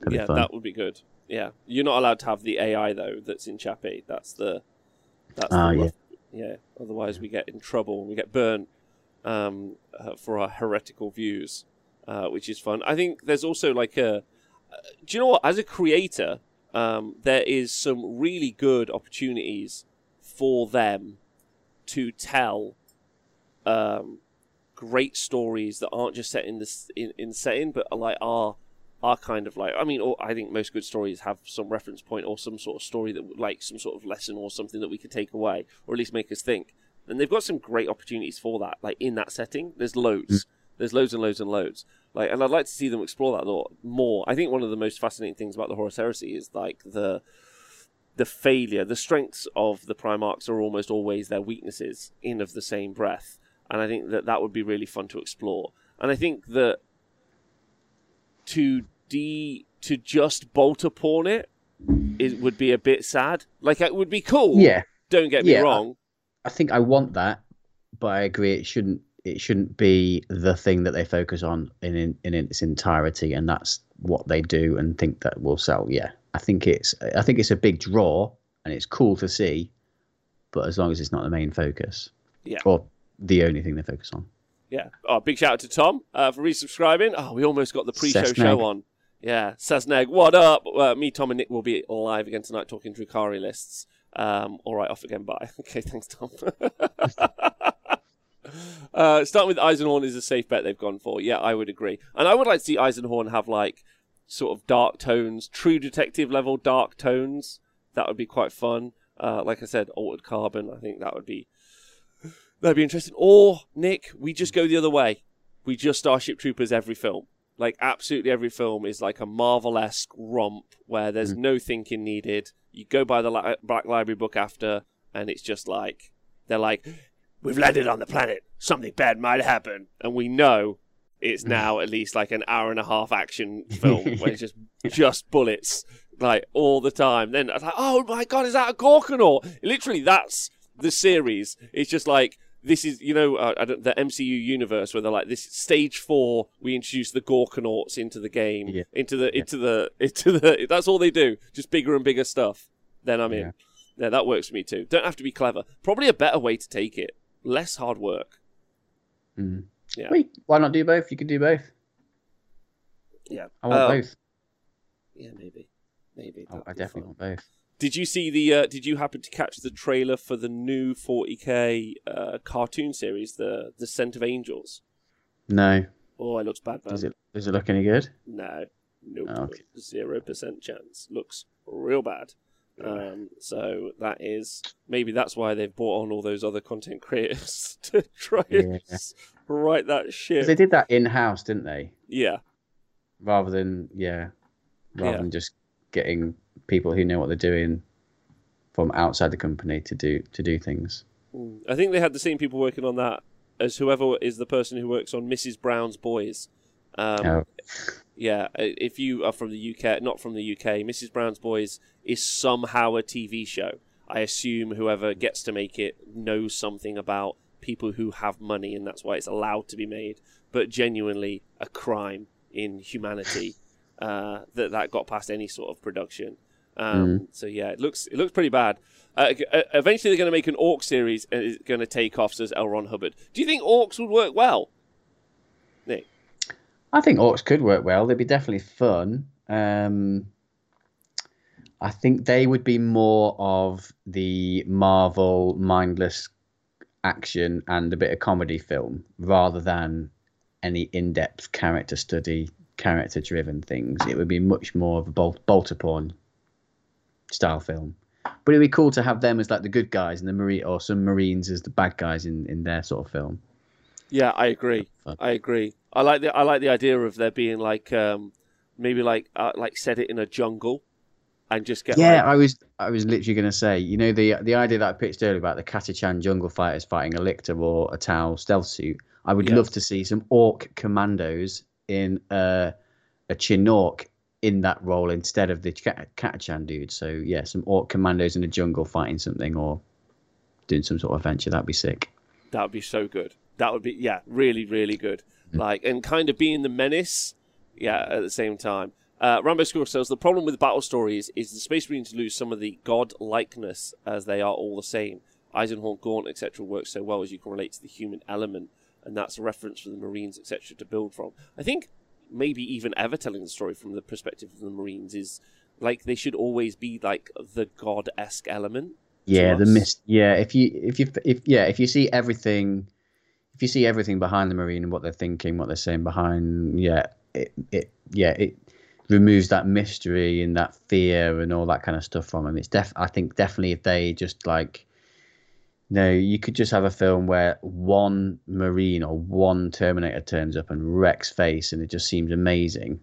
That'd yeah, that would be good. Yeah, you're not allowed to have the AI though. That's in Chappie. That's the. That's Ah, the yeah. yeah. Otherwise, we get in trouble and we get burnt um, uh, for our heretical views, uh, which is fun. I think there's also like a. Uh, do you know what? As a creator, um, there is some really good opportunities for them to tell um, great stories that aren't just set in this in, in setting, but are like are are kind of like I mean, or I think most good stories have some reference point or some sort of story that like some sort of lesson or something that we could take away, or at least make us think. And they've got some great opportunities for that, like in that setting. There's loads. There's loads and loads and loads. Like, and I'd like to see them explore that a lot more. I think one of the most fascinating things about the Horus Heresy is like the the failure, the strengths of the Primarchs are almost always their weaknesses in of the same breath, and I think that that would be really fun to explore. And I think that to de to just bolt upon it, it would be a bit sad. Like it would be cool. Yeah, Don't get me Yeah, I- wrong. I think I want that, but I agree it shouldn't it shouldn't be the thing that they focus on in in, in its entirety, and that's what they do and think that will sell. Yeah, I think it's I think it's a big draw and it's cool to see, but as long as it's not the main focus, Yeah. or the only thing they focus on. Yeah. Oh, big shout out to Tom uh, for resubscribing. Oh, we almost got the pre-show Sesneg. show on. Yeah, Sasneg, what up? Uh, me, Tom, and Nick will be live again tonight talking Drukhari lists. Um, all right, off again. Bye. Okay, thanks, Tom. uh, starting with Eisenhorn is a safe bet they've gone for. Yeah, I would agree, and I would like to see Eisenhorn have like sort of dark tones, true detective level dark tones. That would be quite fun. Uh, like I said, altered carbon. I think that would be that'd be interesting. Or Nick, we just go the other way. We just Starship Troopers every film. Like absolutely every film is like a Marvel-esque romp where there's no thinking needed. You go by the li- Black Library book after, and it's just like they're like, "We've landed on the planet. Something bad might happen," and we know it's now at least like an hour and a half action film where it's just just bullets like all the time. Then I was like, "Oh my god, is that a Gorkanaut?" Literally, that's the series. It's just like this is you know uh, I don't, the MCU universe where they're like this stage four. We introduce the Gorkanauts into the game, Yeah. into the into the into the. That's all they do. Just bigger and bigger stuff. Then I'm in. Yeah. Yeah, that works for me too. Don't have to be clever. Probably a better way to take it. Less hard work. Mm. Yeah. Wait, why not do both? You could do both. Yeah, I want Uh, both. Yeah, maybe, maybe. Oh, I definitely fun. want both. Did you see the? Uh, did you happen to catch the trailer for the new 40k uh, cartoon series, the Descent of Angels? No, Oh, it looks bad, man. does it does it look any good? No, nope, Oh, okay. zero percent chance. Looks real bad. Um, so that is maybe that's why they've brought on all those other content creators to try and Yeah. write that shit. They did that in house, didn't they? Yeah, Rather than yeah, rather Yeah. than just getting people who know what they're doing from outside the company to do to do things. Mm. I think they had the same people working on that as whoever is the person who works on Mrs. Brown's Boys. Um, Oh. Yeah, if you are from the UK, not from the UK, Mrs. Brown's Boys is somehow a TV show. I assume whoever gets to make it knows something about people who have money, and that's why it's allowed to be made. But genuinely, a crime in humanity uh, that that got past any sort of production. Um, So yeah, it looks it looks pretty bad. Uh, uh, eventually, they're going to make an Orc series, and it's going to take off. Says L. Ron Hubbard. Do you think Orcs would work well? I think orcs could work well. They'd be definitely fun. Um, I think they would be more of the Marvel mindless action and a bit of comedy film rather than any in-depth character study, character-driven things. It would be much more of a bolt, bolt upon style film. But it'd be cool to have them as like the good guys and the marine or some marines as the bad guys in, in their sort of film. Yeah, I agree. I agree. I like the I like the idea of there being like um maybe like uh, like set it in a jungle and just get yeah, like, I was I was literally going to say, you know, the the idea that I pitched earlier about the Catachan jungle fighters fighting a Lictor or a Tau stealth suit. I would Yeah. love to see some orc commandos in uh, a Chinook in that role instead of the Catachan dude. So yeah, some orc commandos in a jungle fighting something or doing some sort of adventure. That'd be sick. that would be so good. That would be yeah, really really good. Like and kind of being the menace, yeah, at the same time. Uh, Rambo Squirrel says the problem with battle stories is the Space Marines lose some of the god likeness as they are all the same. Eisenhorn, Gaunt, etc. work so well as you can relate to the human element, and that's a reference for the Marines, etc. to build from. I think maybe even ever telling the story from the perspective of the Marines is like they should always be like the god esque element. Yeah, the mist. Yeah, if you if you if yeah if you see everything, if you see everything behind the marine and what they're thinking, what they're saying behind, yeah, it it yeah it removes that mystery and that fear and all that kind of stuff from them. It's def. I think definitely if they just like. No, you could just have a film where one Marine or one Terminator turns up and wrecks face, and it just seems amazing.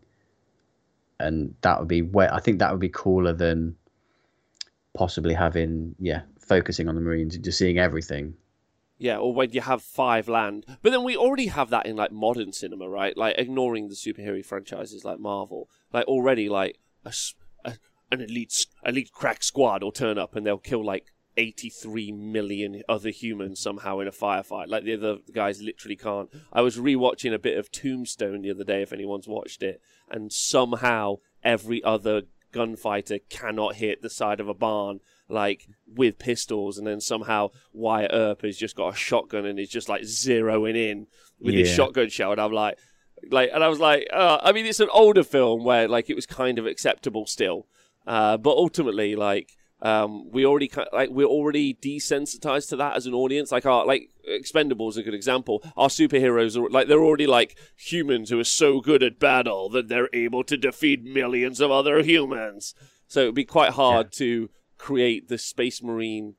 And that would be where I think that would be cooler than possibly having yeah focusing on the marines and just seeing everything Yeah, or when you have five land. But then we already have that in like modern cinema, right? Like ignoring the superhero franchises like Marvel. Like already like a, a- an elite elite crack squad will turn up and they'll kill like 83 million other humans somehow in a firefight. Like the other guys literally can't. I was rewatching a bit of Tombstone the other day if anyone's watched it and somehow every other gunfighter cannot hit the side of a barn like with pistols, and then somehow Wyatt Earp has just got a shotgun and is just like zeroing in with his shotgun shell, and I'm like, like, and I was like, uh, I mean, it's an older film where like it was kind of acceptable still, uh, but ultimately, like. Um, we already like we're already desensitized to that as an audience. Like our like Expendables is a good example. Our superheroes are like they're already like humans who are so good at battle that they're able to defeat millions of other humans. So it'd be quite hard to create the Space Marine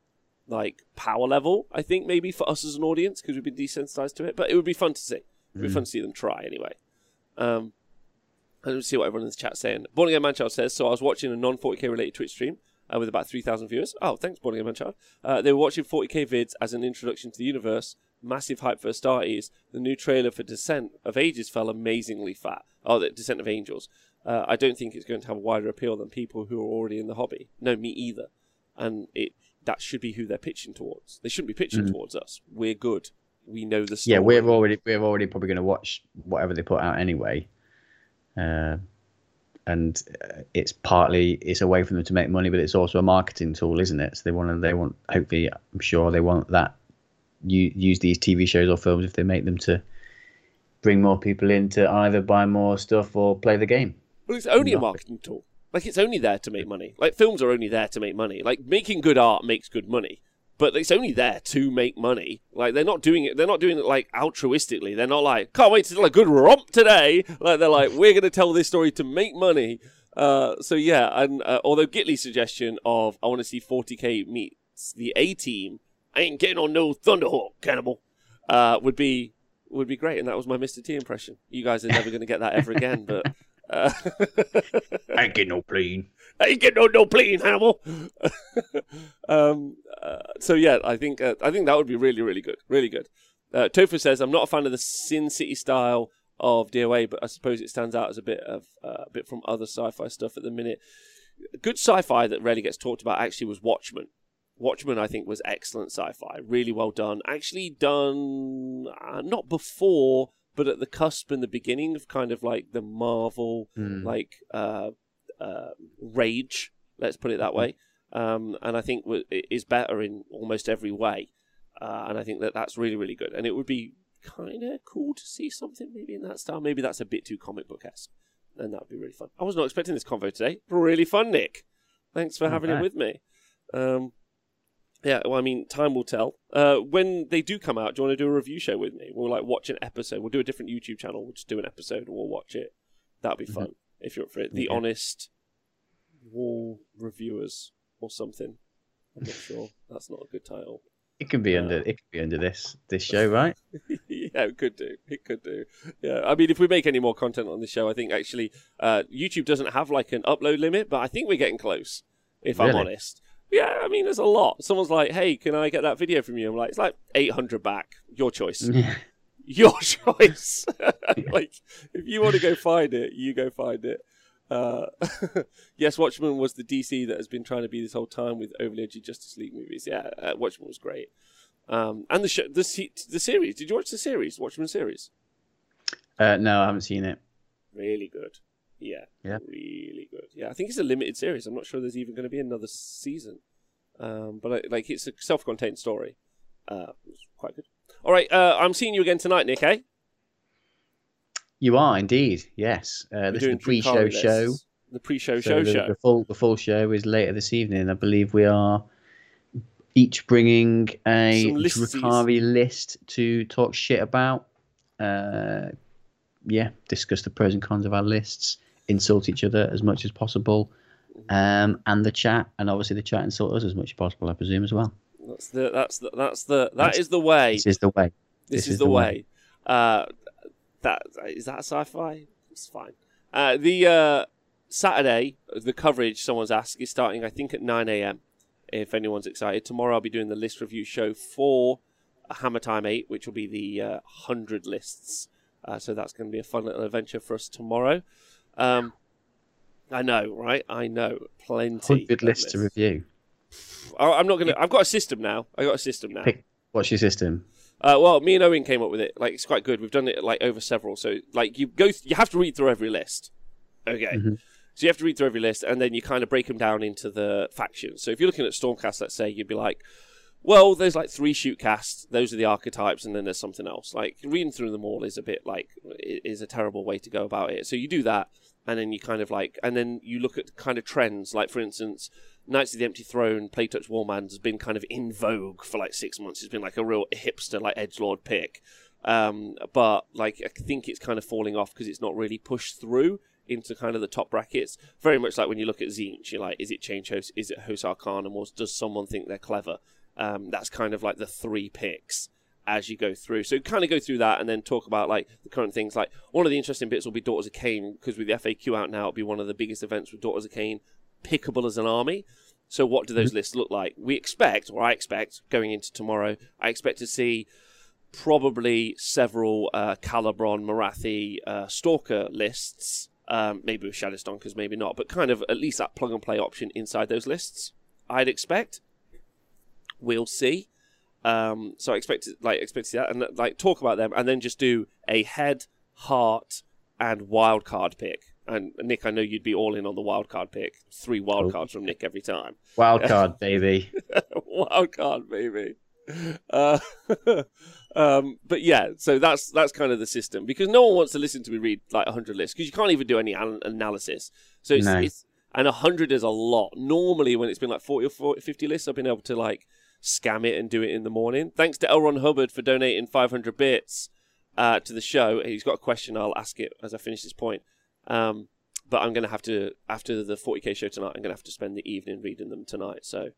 like power level. I think maybe for us as an audience because we've been desensitized to it. But it would be fun to see. It'd be fun to see them try anyway. Um, and let's see what everyone in the chat's saying. Born Again Manchild says, so I was watching a non 40k related Twitch stream uh, with about 3,000 viewers. Oh, thanks, Born Again Manchild. Uh, they were watching 40k vids as an introduction to the universe. Massive hype for Astartes. The new trailer for Descent of Ages fell amazingly fat. Oh, the Descent of Angels. Uh, I don't think it's going to have a wider appeal than people who are already in the hobby. No, me either. And it that should be who they're pitching towards. They shouldn't be pitching towards us. We're good. We know the story. yeah we're already we're already probably going to watch whatever they put out anyway uh, and uh, it's partly it's a way for them to make money but it's also a marketing tool isn't it so they want to they want hopefully i'm sure they want that you use these tv shows or films if they make them to bring more people in to either buy more stuff or play the game Well, it's only a marketing tool. Like it's only there to make money. Like films are only there to make money. Like making good art makes good money, but it's only there to make money. Like they're not doing it. They're not doing it like altruistically. They're not like can't wait to tell a good romp today. Like they're like we're going to tell this story to make money. Uh, so yeah, and uh, although Gitley's suggestion of I want to see 40k meets the A team, I ain't getting on no Thunderhawk cannibal, uh, would be would be great. And that was my Mr. T impression. You guys are never going to get that ever again, but. Uh, i ain't getting no plane I ain't getting no no plane, Hannibal. um, uh, so yeah, I think uh, I think that would be really really good, really good. Uh, Tofu says I'm not a fan of the Sin City style of DOA, but I suppose it stands out as a bit of uh, a bit from other sci-fi stuff at the minute. Good sci-fi that rarely gets talked about actually was Watchmen. Watchmen, I think, was excellent sci-fi, really well done. Actually done uh, not before, but at the cusp and the beginning of kind of like the Marvel Mm. like uh, uh, rage. Let's put it that way. Um, and I think w- it is better in almost every way. Uh, and I think that that's really really good. And it would be kind of cool to see something maybe in that style. Maybe that's a bit too comic book esque, and that would be really fun. I was not expecting this convo today. Really fun, Nick. Thanks for having it with me. Um, yeah, well, I mean, time will tell. Uh, when they do come out, do you want to do a review show with me? We'll like watch an episode. We'll do a different YouTube channel. We'll just do an episode and we'll watch it. That'd be fun if you're up for it. The Okay. honest wall reviewers or something. I'm not sure. That's not a good title. it can be Uh, under it could be under this this show right yeah, it could do. It could do. Yeah, I mean, if we make any more content on the show, I think actually uh, YouTube doesn't have like an upload limit, but I think we're getting close. If I'm honest. Yeah, I mean, there's a lot. Someone's like, "Hey, can I get that video from you?" I'm like, "It's like 800 back. Your choice. Your choice. like, if you want to go find it, you go find it." Uh, yes, Watchmen was the DC that has been trying to be this whole time with overly edgy Justice League movies. Yeah, uh, Watchmen was great. Um, and the show, the se- the series. Did you watch the series, Watchmen series? uh, no i haven't seen it Really good, Yeah, Yeah. really good. Yeah, I think it's a limited series. I'm not sure there's even going to be another season, um, but I, like it's a self-contained story. Uh, it's quite good. All right, uh, I'm seeing you again tonight, Nick. Eh? You are indeed, yes. Uh, this is the pre-show show. The pre-show So show the, show. The full the full show is later this evening. I believe we are each bringing a. Drukhari list to talk shit about. Uh, yeah, discuss the pros and cons of our lists, insult each other as much as possible, um, and the chat, and obviously the chat insult us as much as possible, I presume as well. That's the that's the that's the that That's- is the way. This is the way. This, is, the way. Uh, that is that sci-fi. It's fine. Uh, the uh, Saturday, the coverage someone's asked is starting. I think at nine a.m. If anyone's excited, tomorrow I'll be doing the list review show for Hammer Time Eight, which will be the uh, hundred lists. Uh, so that's going to be a fun little adventure for us tomorrow. Um, I know, right? I know, plenty. Of lists to review. I- I'm not gonna. I've got a system now. I got a system now. Pick- What's your system? Uh, well, me and Owen came up with it. Like, it's quite good. We've done it like over several. So, like, you go, th- you have to read through every list. Okay. Mhm. So you have to read through every list, and then you kind of break them down into the factions. So if you're looking at Stormcast, let's say, you'd be like, well, there's like three shoot casts. Those are the archetypes, and then there's something else. Like reading through them all is a bit like is a terrible way to go about it. So you do that, and then you kind of like, and then you look at kind of trends. Like for instance, Knights of the Empty Throne, Playtouch Warman has been kind of in vogue for like six months. It's been like a real hipster, like edge lord pick. Um, but like I think it's kind of falling off because it's not really pushed through into kind of the top brackets. Very much like when you look at Tzeentch, you're like, is it Change Host? Is it Hosar Khan? And does someone think they're clever? Um, that's kind of like the three picks as you go through. So kind of go through that and then talk about like the current things. Like one of the interesting bits will be Daughters of Khaine because with the FAQ out now, it'll be one of the biggest events with Daughters of Khaine pickable as an army. So what do those lists look like? We expect, or I expect, going into tomorrow, I expect to see probably several uh, Khailebron, Morathi, uh, Stalker lists. Um, maybe with Shadow Stonkers, maybe not, but kind of at least that plug and play option inside those lists. I'd expect. We'll see. Um, so I expect to, like expect to see that and like talk about them, and then just do a head, heart, and wild card pick. And Nick, I know you'd be all in on the wild card pick. Three wild Cool. cards from Nick every time. Wild card, baby. wild card, baby. Uh, um, but yeah, so that's that's kind of the system because no one wants to listen to me read like hundred lists because you can't even do any an- analysis. So it's, No. it's and hundred is a lot. Normally, when it's been like forty or 40, 50 lists, I've been able to like scam it and do it in the morning. Thanks to Elron Hubbard for donating five hundred bits uh, to the show. He's got a question. I'll ask it as I finish this point. Um, but I'm going to have to after the 40k show tonight. I'm going to have to spend the evening reading them tonight. So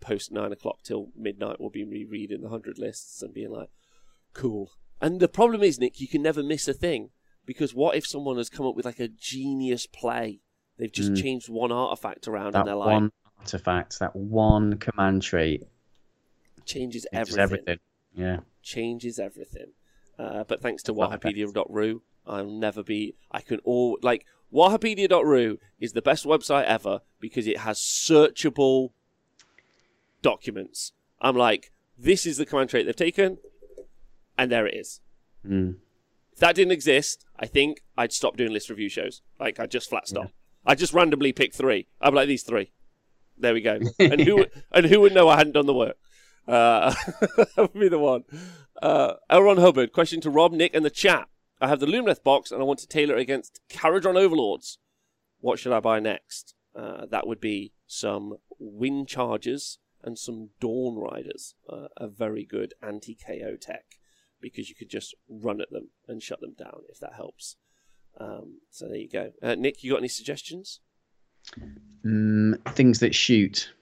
post nine o'clock till midnight, we'll be rereading the hundred lists and being like, cool. And the problem is, Nick, you can never miss a thing because what if someone has come up with like a genius play? They've just Mm. changed one artifact around That and they're like one artifact, that one command trait, changes changes everything. everything. Yeah. changes everything. Uh, but thanks to. Wahapedia.ru, I'll never be. I can all like Wahapedia.ru is the best website ever because it has searchable documents. I'm like, this is the command trait they've taken, and there it is. Mm. If that didn't exist, I think I'd stop doing list review shows. Like I'd just flat stop. I'd just randomly pick three. I'm like these three. There we go. And who and who would know I hadn't done the work? Uh, that would be the one. Uh, Elron Hubbard, question to Rob, Nick, and the chat. I have the Lumineth box and I want to tailor against Kharadron Overlords. What should I buy next? Uh, that would be some Wind Chargers and some Dawn Riders. Uh, a very good anti KO tech because you could just run at them and shut them down if that helps. Um, so there you go. Uh, Nick, you got any suggestions? Mm, things that shoot.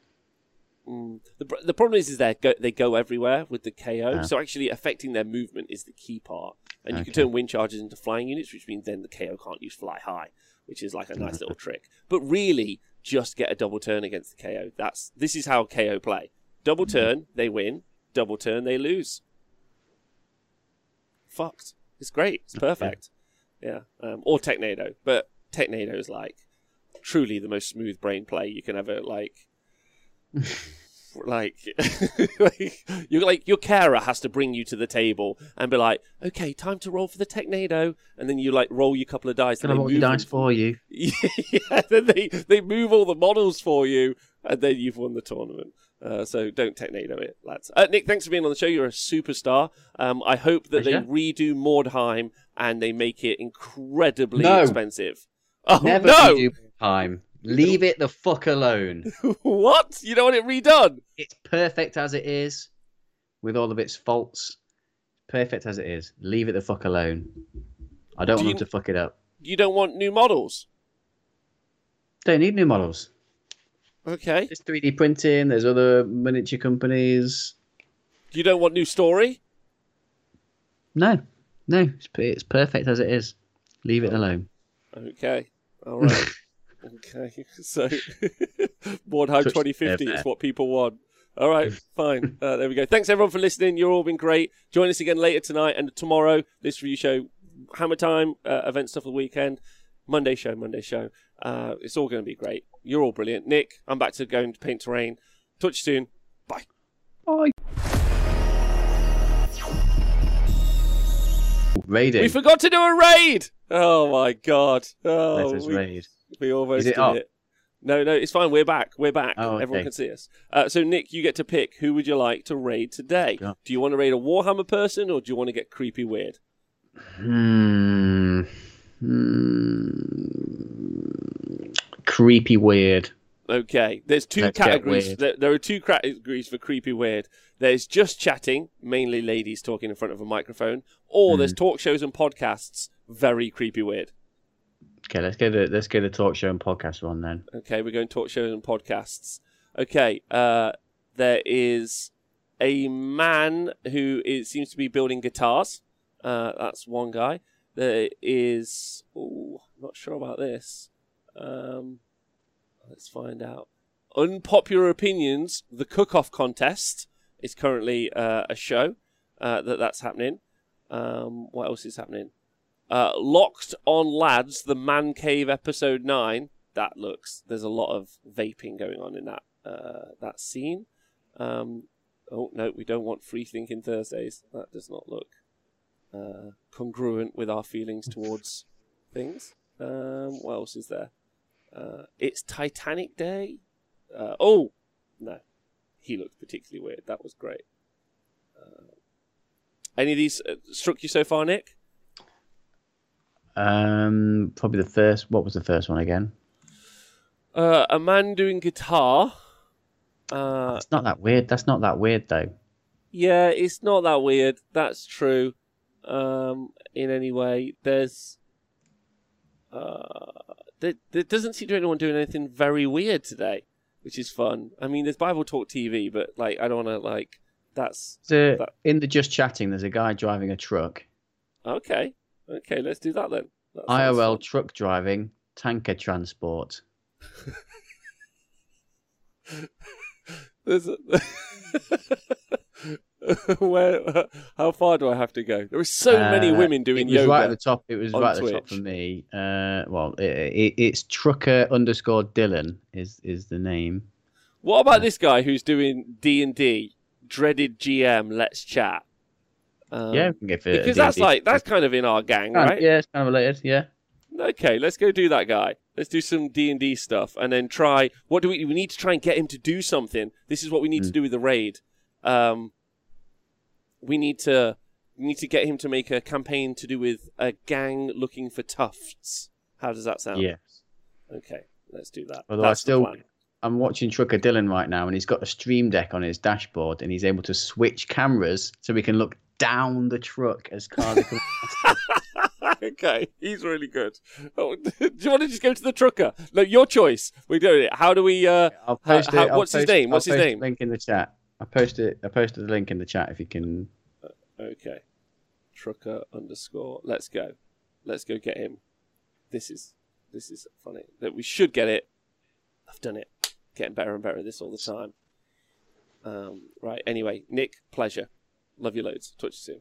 Mm. The, the problem is, is they go, they go everywhere with the KO. Ah. So actually, affecting their movement is the key part. And you can turn wind charges into flying units, which means then the KO can't use fly high, which is like a nice little trick. But really, just get a double turn against the KO. That's this is how KO play. Double turn, they win. Double turn, they lose. Fucked. It's great. It's perfect. Yeah. Um, or Technado, but Technado is like truly the most smooth brain play you can ever like. Like, like you're like your carer has to bring you to the table and be like, okay, time to roll for the Technado, and then you like roll your couple of dice. Can I and they roll your move dice for you? yeah, then they they move all the models for you, and then you've won the tournament. Uh, so don't Technado it, lads. Uh, Nick, thanks for being on the show. You're a superstar. Um, I hope that Pleasure. they redo Mordheim and they make it incredibly No. expensive. Oh Never no! redo time. Leave it the fuck alone. what? You don't want it redone? It's perfect as it is, with all of its faults. Perfect as it is. Leave it the fuck alone. I don't Do want you- them to fuck it up. You don't want new models? Don't need new models. Okay. There's 3D printing. There's other miniature companies. You don't want new story? No, no, it's, it's perfect as it is. Leave it oh. alone. Okay. All right. okay. So, Mordheim Touch 2050 is what people want. All right. Fine. Uh, there we go. Thanks everyone for listening. You've all been great. Join us again later tonight and tomorrow. This review show, Hammer Time, uh, event stuff of the weekend. Monday show, Monday show. Uh, it's all going to be great. You're all brilliant. Nick, I'm back to going to paint terrain. Touch soon. Bye. Bye. Raiding. We forgot to do a raid. Oh my god. Oh, Let us we, raid. We almost it did up? it. No, no, it's fine. We're back. We're back. Oh, Everyone can see us. Uh, so, Nick, you get to pick. Who would you like to raid today? Do you want to raid a Warhammer person, or do you want to get creepy weird? Hmm. Hmm. Creepy weird. Okay. There's 2 Let's categories. There, there are two categories for creepy weird. There's just chatting, mainly ladies talking in front of a microphone, or Hmm. there's talk shows and podcasts, very creepy weird. Okay, let's go to let's go to talk show and podcast one then. Okay, we're going talk shows and podcasts. Okay, uh, there is a man who is, seems to be building guitars. Uh, that's one guy. There is. Oh, I'm not sure about this. Um, let's find out. Unpopular opinions. The cook-off contest is currently uh, a show uh, that that's happening. Um, what else is happening? Uh, Locked on Lads, the Man Cave episode nine. That looks. There's a lot of vaping going on in that uh, that scene. Um, oh no, we don't want free thinking Thursdays. That does not look uh, congruent with our feelings towards things. Um, what else is there? Uh, it's Titanic Day. Uh, oh no, he looked particularly weird. That was great. Uh, any of these uh, struck you so far, Nick? Um, probably the first. What was the first one again? Uh, a man doing guitar. Uh, It's not that weird. That's not that weird though. yeah, it's not that weird. That's true. Um, in any way, there's. Uh, there, there doesn't seem to be anyone doing anything very weird today, which is fun. I mean, there's Bible Talk TV, but like, I don't want to like. That's So That- in the just chatting, there's a guy driving a truck. okay. Okay, let's do that then. That IRL fun. truck driving, tanker transport. There's a... Where? How far do I have to go? There are so many Uh, women doing it was yoga. right at the top. It was right at the top for me. Uh, well, it, it, it's trucker underscore Dylan is is the name. What about this guy who's doing D and D? Dreaded GM. Let's chat. Um, yeah, we can get for because that's like that's kind of in our gang, right? Yeah, it's kind of related. Yeah. Okay, let's go do that guy. Let's do some D and D stuff, and then try. What do we? We need to try and get him to do something. This is what we need to Hmm. do with the raid. Um, we need to we need to get him to make a campaign to do with a gang looking for tufts. How does that sound? Yes. Okay, let's do that. Although I That's the still- plan. I'm watching Trucker Dylan right now, and he's got a stream deck on his dashboard, and he's able to switch cameras so we can look down the truck as are okay, he's really good. Oh, do you want to just go to the trucker? No, your choice. We're doing it. How do we? Uh, I'll post how- it. I'll what's his post- name? I'll What's his post name? Link in the chat. I posted. I posted the link in the chat if you can. Okay. Trucker underscore. Let's go. Let's go get him. This is this is funny. That we should get it. I've done it. Getting better and better at this all the time. Um, right. Anyway, Nick, pleasure. Love you loads. Talk to you soon.